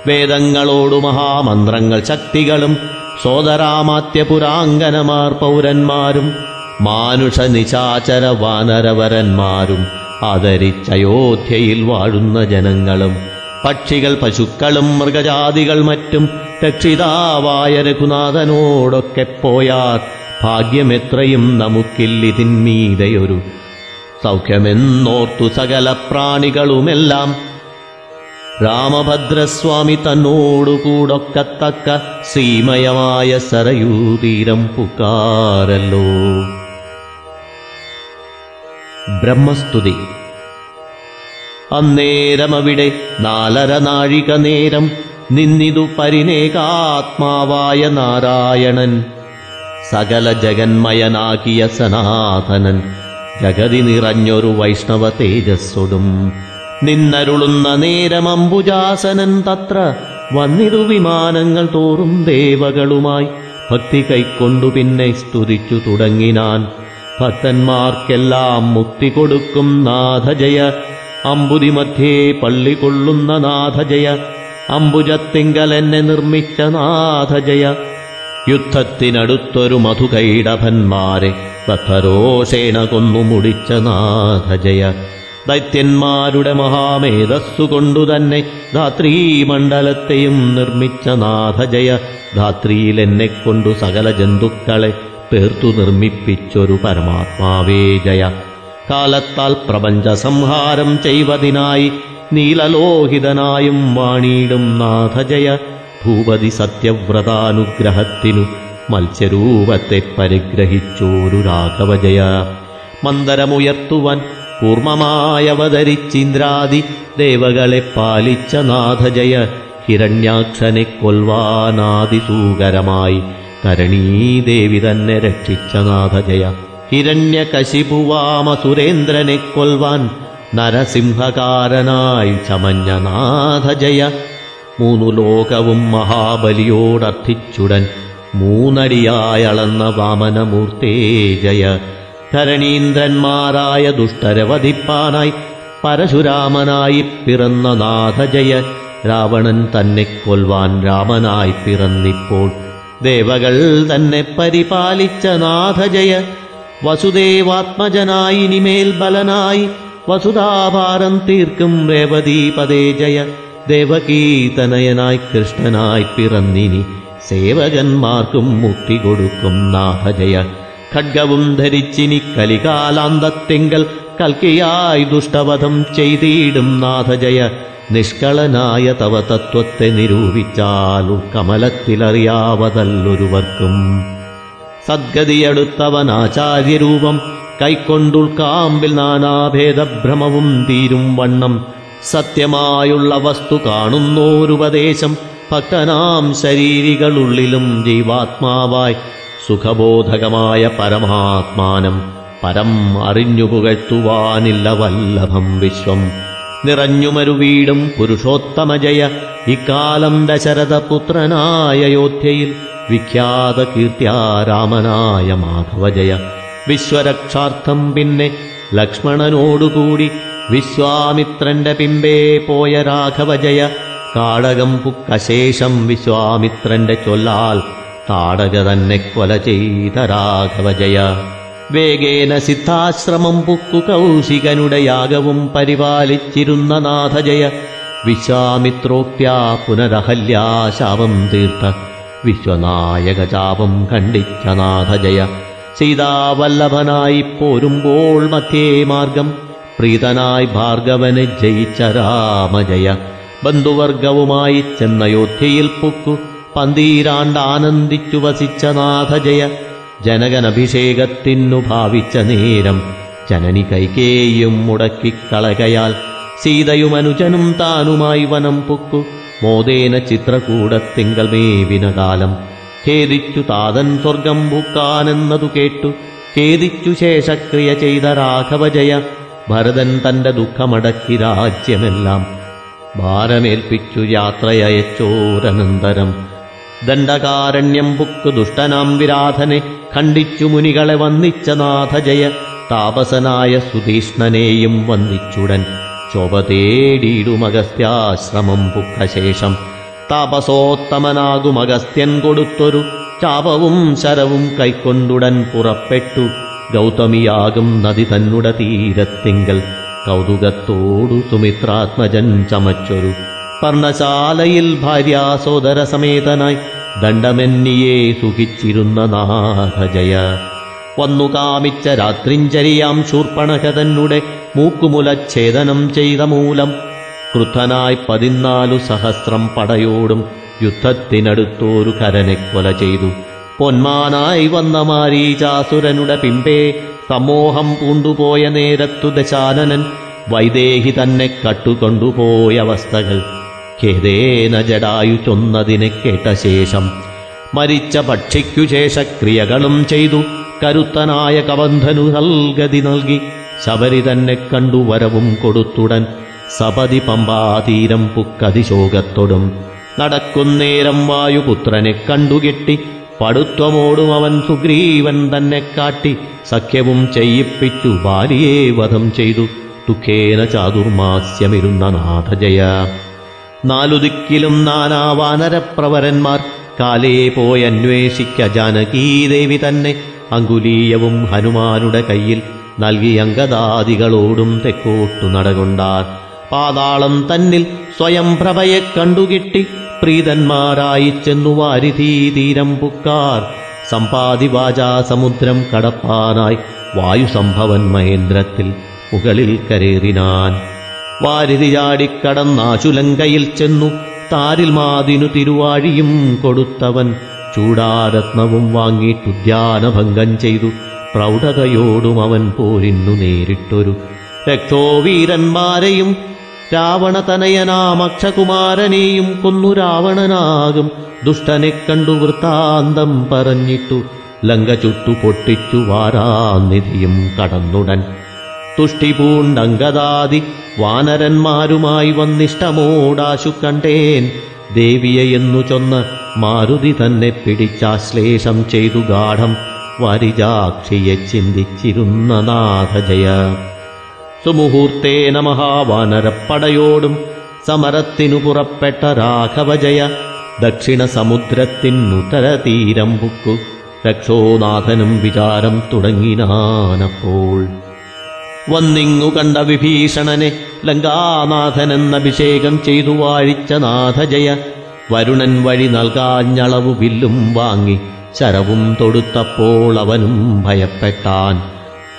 വേദങ്ങളോടു മഹാമന്ത്രങ്ങൾ ശക്തികളും സോദരാമാത്യപുരാങ്കനമാർ പൗരന്മാരും മാനുഷ നിശാചര വാനരവരന്മാരും ആദരിച്ചയോധ്യയിൽ വാഴുന്ന ജനങ്ങളും പക്ഷികൾ പശുക്കളും മൃഗജാതികൾ മറ്റും രക്ഷിതാവായ രഘുനാഥനോടൊക്കെ പോയാൽ ഭാഗ്യമെത്രയും നമുക്കില്ലിതിന്മീതയൊരു സൗഖ്യമെന്നോർത്തു സകല പ്രാണികളുമെല്ലാം. രാമഭദ്രസ്വാമി തന്നോടുകൂടൊക്കത്തക്ക സീമയമായ സരയൂതീരം പുക്കാരല്ലോ ബ്രഹ്മസ്തുതി. അന്നേരമവിടെ നാലര നാഴിക നേരം നിന്നിതു പരിനേകാത്മാവായ നാരായണൻ സകല ജഗന്മയനാകിയ സനാതനൻ ജഗതി നിറഞ്ഞൊരു വൈഷ്ണവ തേജസ്സൊടും. നിന്നരുളുന്ന നേരമംബുജാസനൻ തത്ര വന്നിതു വിമാനങ്ങൾ തോറും ദേവകളുമായി ഭക്തി കൈക്കൊണ്ടു പിന്നെ സ്തുതിച്ചു തുടങ്ങിനാൻ ഭക്തന്മാർക്കെല്ലാം മുക്തി കൊടുക്കും നാഥജയ. അമ്പുതി മധ്യേ പള്ളി കൊള്ളുന്ന നാഥജയ. അമ്പുജത്തിങ്കലെന്നെ നിർമ്മിച്ച നാഥജയ. യുദ്ധത്തിനടുത്തൊരു മധുകൈടഭന്മാരെ ബദ്ധരോഷേണ കൊന്നു മുടിച്ച നാഥജയ. ദൈത്യന്മാരുടെ മഹാമേധസ്സുകൊണ്ടു തന്നെ ധാത്രീമണ്ഡലത്തെയും നിർമ്മിച്ച നാഥജയ. ധാത്രിയിലെന്നെ കൊണ്ടു സകല ജന്തുക്കളെ പേർത്തു നിർമ്മിപ്പിച്ചൊരു പരമാത്മാവേ ജയ. കാലത്താൽ പ്രപഞ്ച സംഹാരം ചെയ്വതിനായി നീലലോഹിതനായും വാണിയിടും നാഥജയ. ഭൂപതി സത്യവ്രതാനുഗ്രഹത്തിനു മത്സ്യരൂപത്തെ പരിഗ്രഹിച്ചോരു രാഘവജയ. മന്ദരമുയർത്തുവാൻ കൂർമ്മമായവതരിച്ചിന്ദ്രാദി ദേവകളെ പാലിച്ച നാഥജയ. ഹിരണ്യാക്ഷനെ കൊൽവാനാദിസൂകരമായി തരണീദേവി തന്നെ രക്ഷിച്ച നാഥജയ. ഹിരണ്യകശിപുവാമസുരേന്ദ്രനെ കൊൽവാൻ നരസിംഹകാരനായി ചമഞ്ഞ നാഥജയ. മൂന്നു ലോകവും മഹാബലിയോടർത്ഥിച്ചുടൻ മൂന്നടിയായളന്ന വാമനമൂർത്തേ ജയ ധരണീന്ദ്രന്മാരായ ദുഷ്ടരെ വധിപ്പാനായി പരശുരാമനായി പിറന്ന നാഥജയ. രാവണൻ തന്നെ കൊൽവാൻ രാമനായി പിറന്നിപ്പോൾ ദേവകൾ തന്നെ പരിപാലിച്ച നാഥജയ വസുദേവാത്മജനായി ഇനിമേൽ ബലനായി വസുധാഭാരം തീർക്കും രേവതീപദേ ജയ. ദേവകീതനയനായി കൃഷ്ണനായി പിറന്നിനി സേവകന്മാർക്കും മുക്തി കൊടുക്കും നാഥജയ. ഖഡ്ഗവും ധരിച്ചിനി കലികാലാന്തത്തിങ്കൽ കൽക്കിയായി ദുഷ്ടവധം ചെയ്തിടും നാഥജയ. നിഷ്കളനായ തവ തത്വത്തെ നിരൂപിച്ചാലു കമലത്തിലറിയാവതല്ലൊരുവർക്കും. സദ്ഗതിയെടുത്തവൻ ആചാര്യരൂപം കൈക്കൊണ്ടുൾക്കാമ്പിൽ നാനാഭേദഭ്രമവും തീരും വണ്ണം. സത്യമായുള്ള വസ്തു കാണുന്നോരുപദേശം ഭക്തനാം ശരീരികളുള്ളിലും ജീവാത്മാവായി സുഖബോധകമായ പരമാത്മാനം. പരം അറിഞ്ഞു പുകഴ്ത്തുവാനില്ല വല്ലഭം വിശ്വം. നിറഞ്ഞുമരുവീടും പുരുഷോത്തമജയ. ഇക്കാലം ദശരഥപുത്രനായ യോധ്യയിൽ വിഖ്യാത കീർത്തിയാരാമനായ മാധവജയ. വിശ്വരക്ഷാർത്ഥം പിന്നെ ലക്ഷ്മണനോടുകൂടി വിശ്വാമിത്രന്റെ പിമ്പേ പോയ രാഘവജയ. കാടകം പുക്കശേഷം വിശ്വാമിത്രന്റെ ചൊല്ലാൽ താടക തന്നെ കൊല ചെയ്ത രാഘവജയ. വേഗേന സിദ്ധാശ്രമം പുക്കു കൗശികനുടെ യാഗവും പരിപാലിച്ചിരുന്ന നാഥജയ. വിശ്വാമിത്രോക്ത്യാ പുനരഹല്യാശാപം തീർത്ത വിശ്വനായക ചാപം ഖണ്ഡിച്ച നാഥജയ. സീതാവല്ലഭനായി പോരുമ്പോൾ മധ്യേ മാർഗം. പ്രീതനായി ഭാർഗവന് ജയിച്ച രാമജയ. ബന്ധുവർഗവുമായി ചെന്നയോധ്യയിൽ പുക്കു. പന്തീരാണ്ട് ആനന്ദിച്ചു വസിച്ച നാഥജയ. ജനകനഭിഷേകത്തിനു ഭാവിച്ച നേരം ജനനി കൈകേയും മുടക്കിക്കളകയാൽ സീതയും അനുജനും താനുമായി വനം പൊക്കു. മോദേന ചിത്രകൂടത്തിങ്കൽ മേവിന കാലം ഖേദിച്ചു താതൻ സ്വർഗം പൂക്കാനെന്നതു കേട്ടു. ഖേദിച്ചു ശേഷക്രിയ ചെയ്ത രാഘവജയ ഭരതൻ തന്റെ ദുഃഖമടക്കി രാജ്യമെല്ലാം ഭാരമേൽപ്പിച്ചു യാത്രയച്ചോരനന്തരം ദണ്ഡകാരണ്യം പുക്ക് ദുഷ്ടനാം വിരാധനെ ഖണ്ഡിച്ചു മുനികളെ വന്നിച്ച നാഥജയ താപസനായ സുതീഷ്ണനെയും വന്നിച്ചുടൻ ശോഭ തേടിയിടുമഗസ്ത്യാശ്രമം പുക്കശേഷം താപസോത്തമനാകും അഗസ്ത്യൻ കൊടുത്തൊരു ചാപവും ശരവും കൈക്കൊണ്ടുടൻ പുറപ്പെട്ടു. ഗൗതമിയാകും നദി തന്നുട തീരത്തിങ്കൽ. കൗതുകത്തോടു സുമിത്രാത്മജൻ ചമച്ചൊരു പർണശാലയിൽ ഭാര്യാസോദര സമേതനായി ദണ്ഡമെന്നിയെ സുഖിച്ചിരുന്ന നാഥജയ. വന്നു കാമിച്ച രാത്രിഞ്ചരിയാം ശൂർപ്പണകതന്നുടെ മൂക്കുമുലച്ഛേദനം ചെയ്ത മൂലം ക്രുദ്ധനായി പതിനാലു സഹസ്രം പടയോടും യുദ്ധത്തിനടുത്തോരു കരനെ കൊല ചെയ്തു. പൊന്മാനായി വന്ന മാരീചാസുരനുടെ പിമ്പേ സമോഹം പൂണ്ടുപോയ നേരത്തു ദശാനനൻ വൈദേഹി തന്നെ കട്ടുകൊണ്ടുപോയ അവസ്ഥകൾ ഖേദേന ജടായു ചൊന്നതിനെ കേട്ട ശേഷം മരിച്ച പക്ഷിക്കു ശേഷക്രിയകളും ചെയ്തു കരുത്തനായ കബന്ധനു നൽകതി നൽകി ശബരി തന്നെ കണ്ടു വരവും കൊടുത്തുടൻ സപതി പമ്പാതീരം പുക്കതിശോകത്തൊടും. നടക്കുന്നേരം വായുപുത്രനെ കണ്ടുകെട്ടി പടുത്വമോടും അവൻ സുഗ്രീവൻ തന്നെ കാട്ടി സഖ്യവും ചെയ്യിപ്പിച്ചു ബാലിയെ വധം ചെയ്തു. ദുഃഖേന ചാതുർമാസ്യമിരുന്ന നാഥജയ. നാലു ദിക്കിലും നാനാ വാനരപ്രവരന്മാർ കാലേ പോയന്വേഷിക്ക ജാനകീദേവി തന്നെ അങ്കുലീയവും ഹനുമാനുടെ കയ്യിൽ നൽകി അങ്കദാദികളോടും തെക്കോട്ടു നടകൊണ്ടാർ. പാതാളം തന്നിൽ സ്വയം പ്രഭയെ കണ്ടുകിട്ടി പ്രീതന്മാരായി ചെന്നു വാരിധീ തീരം പുക്കാർ. സമ്പാതി വാചാ സമുദ്രം കടപ്പാനായി വായുസംഭവൻ മഹേന്ദ്രത്തിൽ മുകളിൽ കരേറിനാൻ. വാരിധി ചാടിക്കടന്നാശുലങ്കയിൽ ചെന്നു. താരിൽ മാതിനു തിരുവാഴിയും കൊടുത്തവൻ ചൂടാരത്നവും വാങ്ങിയിട്ടുദ്യാനഭംഗം ചെയ്തു. പ്രൗഢതയോടും അവൻ പോരിന്നു നേരിട്ടൊരു രക്ഷോവീരന്മാരെയും രാവണതനയനാമക്ഷകുമാരനെയും കൊന്നു രാവണനാകും. ദുഷ്ടനെ കണ്ടു വൃത്താന്തം പറഞ്ഞിട്ടു ലങ്ക ചുട്ടു പൊട്ടിച്ചു വാരാനിധിയും കടന്നുടൻ. തുഷ്ടിപൂണ്ടങ്കദാതി വാനരന്മാരുമായി വന്നിഷ്ടമോടാശു കണ്ടേൻ. ദേവിയെ എന്നു ചൊന്ന് മാരുതി തന്നെ പിടിച്ചാശ്ലേഷം ചെയ്തു ഗാഠം വരിജാക്ഷിയെ ചിന്തിച്ചിരുന്ന നാഥജയ. സുമുഹൂർത്തേന മഹാവാനരപ്പടയോടും സമരത്തിനു പുറപ്പെട്ട രാഘവജയ ദക്ഷിണ സമുദ്രത്തിനുത്തര തീരം ബുക്കു രക്ഷോനാഥനും വിചാരം തുടങ്ങിനാനപ്പോൾ. വന്നിങ്ങു കണ്ട വിഭീഷണനെ ലങ്കാനാഥനെന്ന അഭിഷേകം ചെയ്തു വാഴിച്ച നാഥജയ വരുണൻ വഴി നൽകാഞ്ഞളവു വില്ലും വാങ്ങി ശരവും തൊടുത്തപ്പോൾ അവനും ഭയപ്പെട്ടാൻ.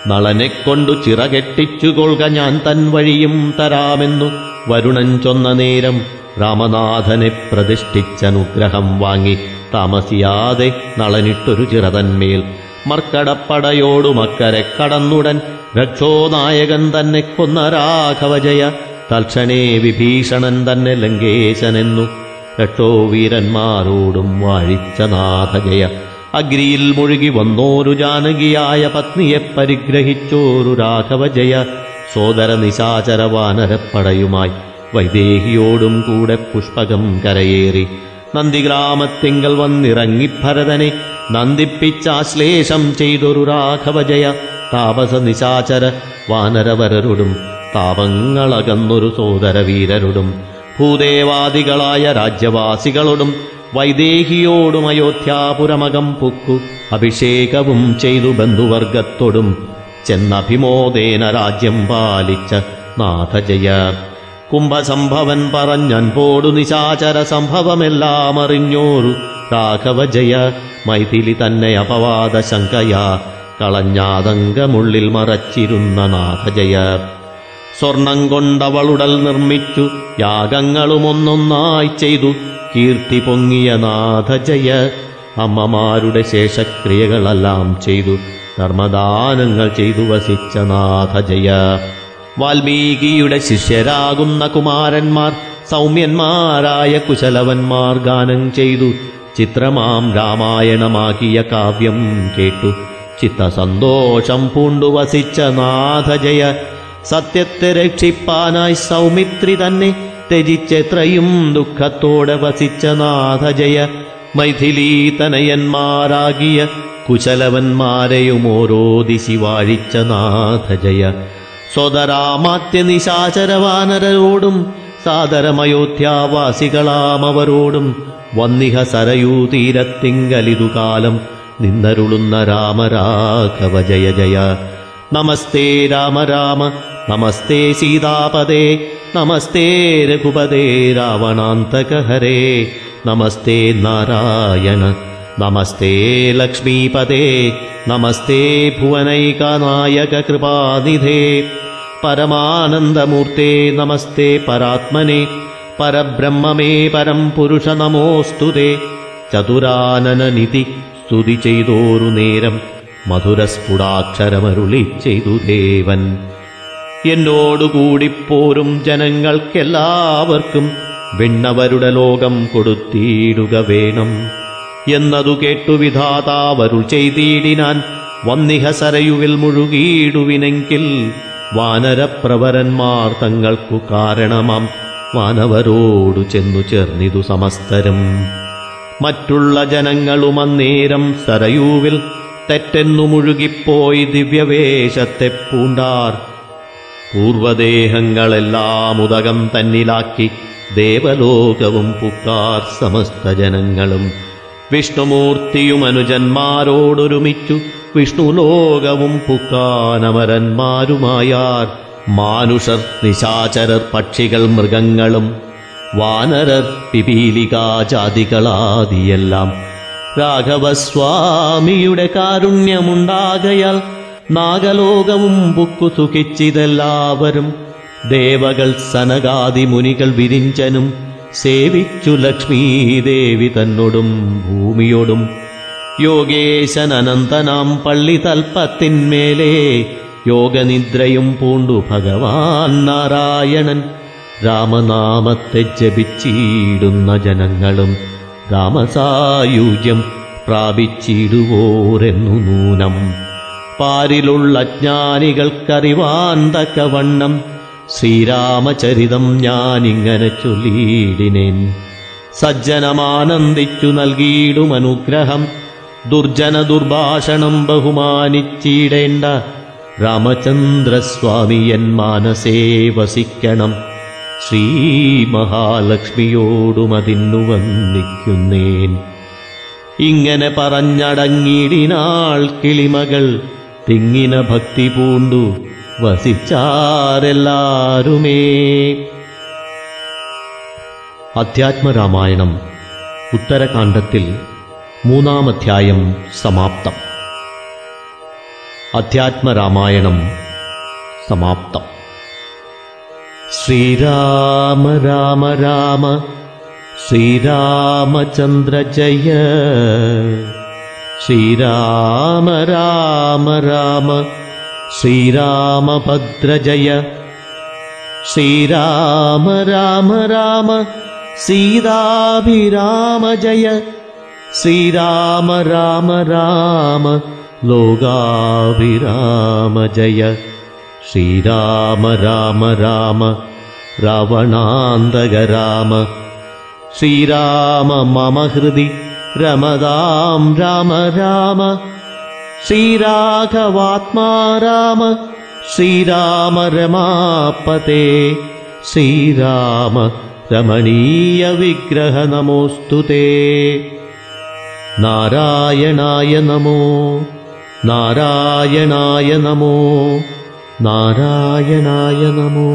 നളനെക്കൊണ്ടു ചിറകെട്ടിച്ചു കൊള്ളുക ഞാൻ തൻ വഴിയും തരാമെന്നു വരുണൻ ചൊന്ന നേരം രാമനാഥനെ പ്രതിഷ്ഠിച്ചനുഗ്രഹം വാങ്ങി. താമസിയാതെ നളനിട്ടൊരു ചിറതന്മേൽ മർക്കടപ്പടയോടുമക്കരെ കടന്നുടൻ രക്ഷോനായകൻ തന്നെ കൊന്ന രാഘവജയ തൽക്ഷണേ വിഭീഷണൻ തന്നെ ലങ്കേശനെന്നു. രക്ഷോ വീരന്മാരോടും വാഴിച്ച നാഥജയ. അഗ്രിയിൽ മുഴുകി വന്നോരു ജാനകിയായ പത്നിയെ പരിഗ്രഹിച്ചോരു രാഘവജയ സോദര നിശാചര വാനരപ്പടയുമായി വൈദേഹിയോടും കൂടെ പുഷ്പകം കരയേറി. നന്ദിഗ്രാമത്തിങ്കൽ വന്നിറങ്ങി ഭരതനെ നന്ദിപ്പിച്ചാശ്ലേഷം ചെയ്തൊരു രാഘവജയ താപസ നിശാചര വാനരവരരുടും താപങ്ങളകന്നൊരു സോദരവീരരുടും ഭൂദേവാദികളായ രാജ്യവാസികളോടും വൈദേഹിയോടും അയോധ്യാപുരമകം പുക്കു അഭിഷേകവും ചെയ്തു ബന്ധുവർഗത്തോടും ചെന്നഭിമോദേന രാജ്യം പാലിച്ച നാഥജയ. കുംഭസംഭവൻ പറഞ്ഞൻപോടു നിശാചര സംഭവമെല്ലാം അറിഞ്ഞോരു രാഘവജയ മൈഥിലി തന്നെ അപവാദ ശങ്കയാ കളഞ്ഞാതങ്കമുള്ളിൽ മറച്ചിരുന്ന നാഥജയ. സ്വർണം കൊണ്ടവളുടൽ നിർമ്മിച്ചു യാഗങ്ങളുമൊന്നൊന്നായി ചെയ്തു കീർത്തി പൊങ്ങിയ നാഥജയ അമ്മമാരുടെ ശേഷക്രിയകളെല്ലാം ചെയ്തു ധർമ്മദാനങ്ങൾ ചെയ്തു വസിച്ച നാഥജയ. വാൽമീകിയുടെ ശിഷ്യരാകുന്ന കുമാരന്മാർ സൗമ്യന്മാരായ കുശലവന്മാർ ഗാനം ചെയ്തു ചിത്രമാം രാമായണമാക്കിയ കാവ്യം കേട്ടു. ചിത്തസന്തോഷം പൂണ്ടു വസിച്ച നാഥജയ സത്യത്തെ രക്ഷിപ്പാനായി സൗമിത്രി തന്നെ ത്യജിച്ചെത്രയും ദുഃഖത്തോടെ വസിച്ച നാഥജയ മൈഥിലീതനയന്മാരാകിയ കുശലവന്മാരെയും ഓരോ ദിശി വാഴിച്ച നാഥജയ. സ്വതരാമാത്യ നിശാചരവാനരോടും സാദരമയോധ്യാവാസികളാമവരോടും വന്നിഹ സരയൂ തീരത്തിങ്കലിതു കാലം നിന്നരുളുന്ന രാമരാഘവ ജയ ജയ നമസ്തേ രാമ രാമ നമസ്തേ സീതാപദേ നമസ്തേ രഘുപദേ രാവണാന്തകഹരേ നമസ്തേ നാരായണ നമസ്തേ ലക്ഷ്മീപദേ നമസ്തേ ഭുവനൈകനായക കൃപാനിധേ പരമാനന്ദമൂർത്തേ നമസ്തേ പരാത്മനെ പരബ്രഹ്മമേ പരം പുരുഷ നമോസ്തുതേ ചതുരാനനനിധി സ്തുതി ചെയ്തോരു നേരം മധുരസ്ഫുടാക്ഷരമരുളി ചെയ്തു ദേവൻ. എന്നോടുകൂടിപ്പോരും ജനങ്ങൾക്കെല്ലാവർക്കും വിണ്ണവരുടെ ലോകം കൊടുത്തിടുക വേണം. എന്നതു കേട്ടു വിധാതാവരുൾ ചെയ്തിടിനാൻ വന്നിഹ സരയുവിൽ മുഴുകിയിടുവിനെങ്കിൽ വാനരപ്രവരന്മാർ തങ്ങൾക്കു കാരണമാം. വാനവരോടു ചെന്നു ചേർന്നിതു സമസ്തരും. മറ്റുള്ള ജനങ്ങളും അന്നേരം സരയൂവിൽ തെറ്റെന്നു മുഴുകിപ്പോയി ദിവ്യവേഷത്തെ പൂണ്ടാർ. പൂർവദേഹങ്ങളെല്ലാം ഉദകം തന്നിലാക്കി ദേവലോകവും പുക്കാർ സമസ്ത ജനങ്ങളും. വിഷ്ണുമൂർത്തിയും അനുജന്മാരോടൊരുമിച്ചു വിഷ്ണുലോകവും പുക്കാനമരന്മാരുമായാർ. മാനുഷർ നിശാചരർ പക്ഷികൾ മൃഗങ്ങളും വാനരർ പിപീലികാജാതികളാദിയെല്ലാം രാഘവസ്വാമിയുടെ കാരുണ്യമുണ്ടാകയാൽ നാഗലോകവും ബുക്കു സുഖിച്ചിതെല്ലാവരും ദേവകൾ സനകാദി മുനികൾ വിരിഞ്ചനും സേവിച്ചു ലക്ഷ്മീദേവി തന്നോടും ഭൂമിയോടും. യോഗേശൻ അനന്തനാം പള്ളി തൽപ്പത്തിന്മേലേ യോഗനിദ്രയും പൂണ്ടു ഭഗവാൻ നാരായണൻ രാമനാമത്തെ ജപിച്ചിടുന്ന ജനങ്ങളും രാമസായുജ്യം പ്രാപിച്ചിടുവോരെന്നു നൂനം. പാരിലുള്ള ജ്ഞാനികൾക്കറിവാൻ തക്കവണ്ണം ശ്രീരാമചരിതം ഞാനിങ്ങനെ ചൊല്ലിയിടിനേൻ. സജ്ജനമാനന്ദിച്ചു നൽകിയിടുമനുഗ്രഹം ദുർജന ദുർഭാഷണം ബഹുമാനിച്ചിടേണ്ട രാമചന്ദ്രസ്വാമിയൻ മാനസേ വസിക്കണം. ശ്രീ മഹാലക്ഷ്മിയോടുമതിന്നു വന്നിക്കുന്നേൻ ഇങ്ങനെ പറഞ്ഞടങ്ങിടിനാൾ കിളിമകൾ തിങ്ങിന ഭക്തി പൂണ്ടു വസിച്ചാരെല്ലാരുമേ. അധ്യാത്മരാമായണം ഉത്തരകാണ്ഡത്തിൽ മൂന്നാമധ്യായം സമാപ്തം. അധ്യാത്മരാമായണം സമാപ്തം. श्रीराम राम राम श्रीरामचन्द्र जय। श्रीराम राम राम श्रीरामभद्र जय। श्रीराम राम राम सीताभिराम जय। श्रीराम राम राम लोगाभिराम जय। श्रीराम राम राम रावणान्दग राम। श्रीराम मम हृदि रमदां राम राम। श्रीराघवात्मा राम। श्रीराम रमापते। श्रीराम रमणीयविग्रह नमोऽस्तु ते। नारायणाय नमो। नारायणाय नमो। नारायणाय नमो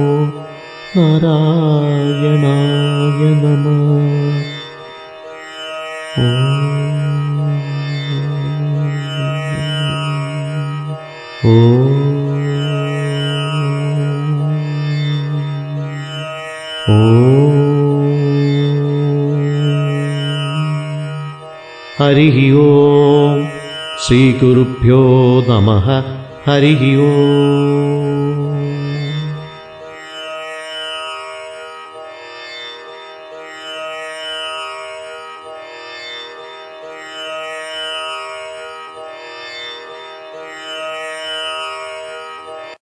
नारायणाय नम। हरिः ओकुरुभ्यो नमः। हरिः ओम्।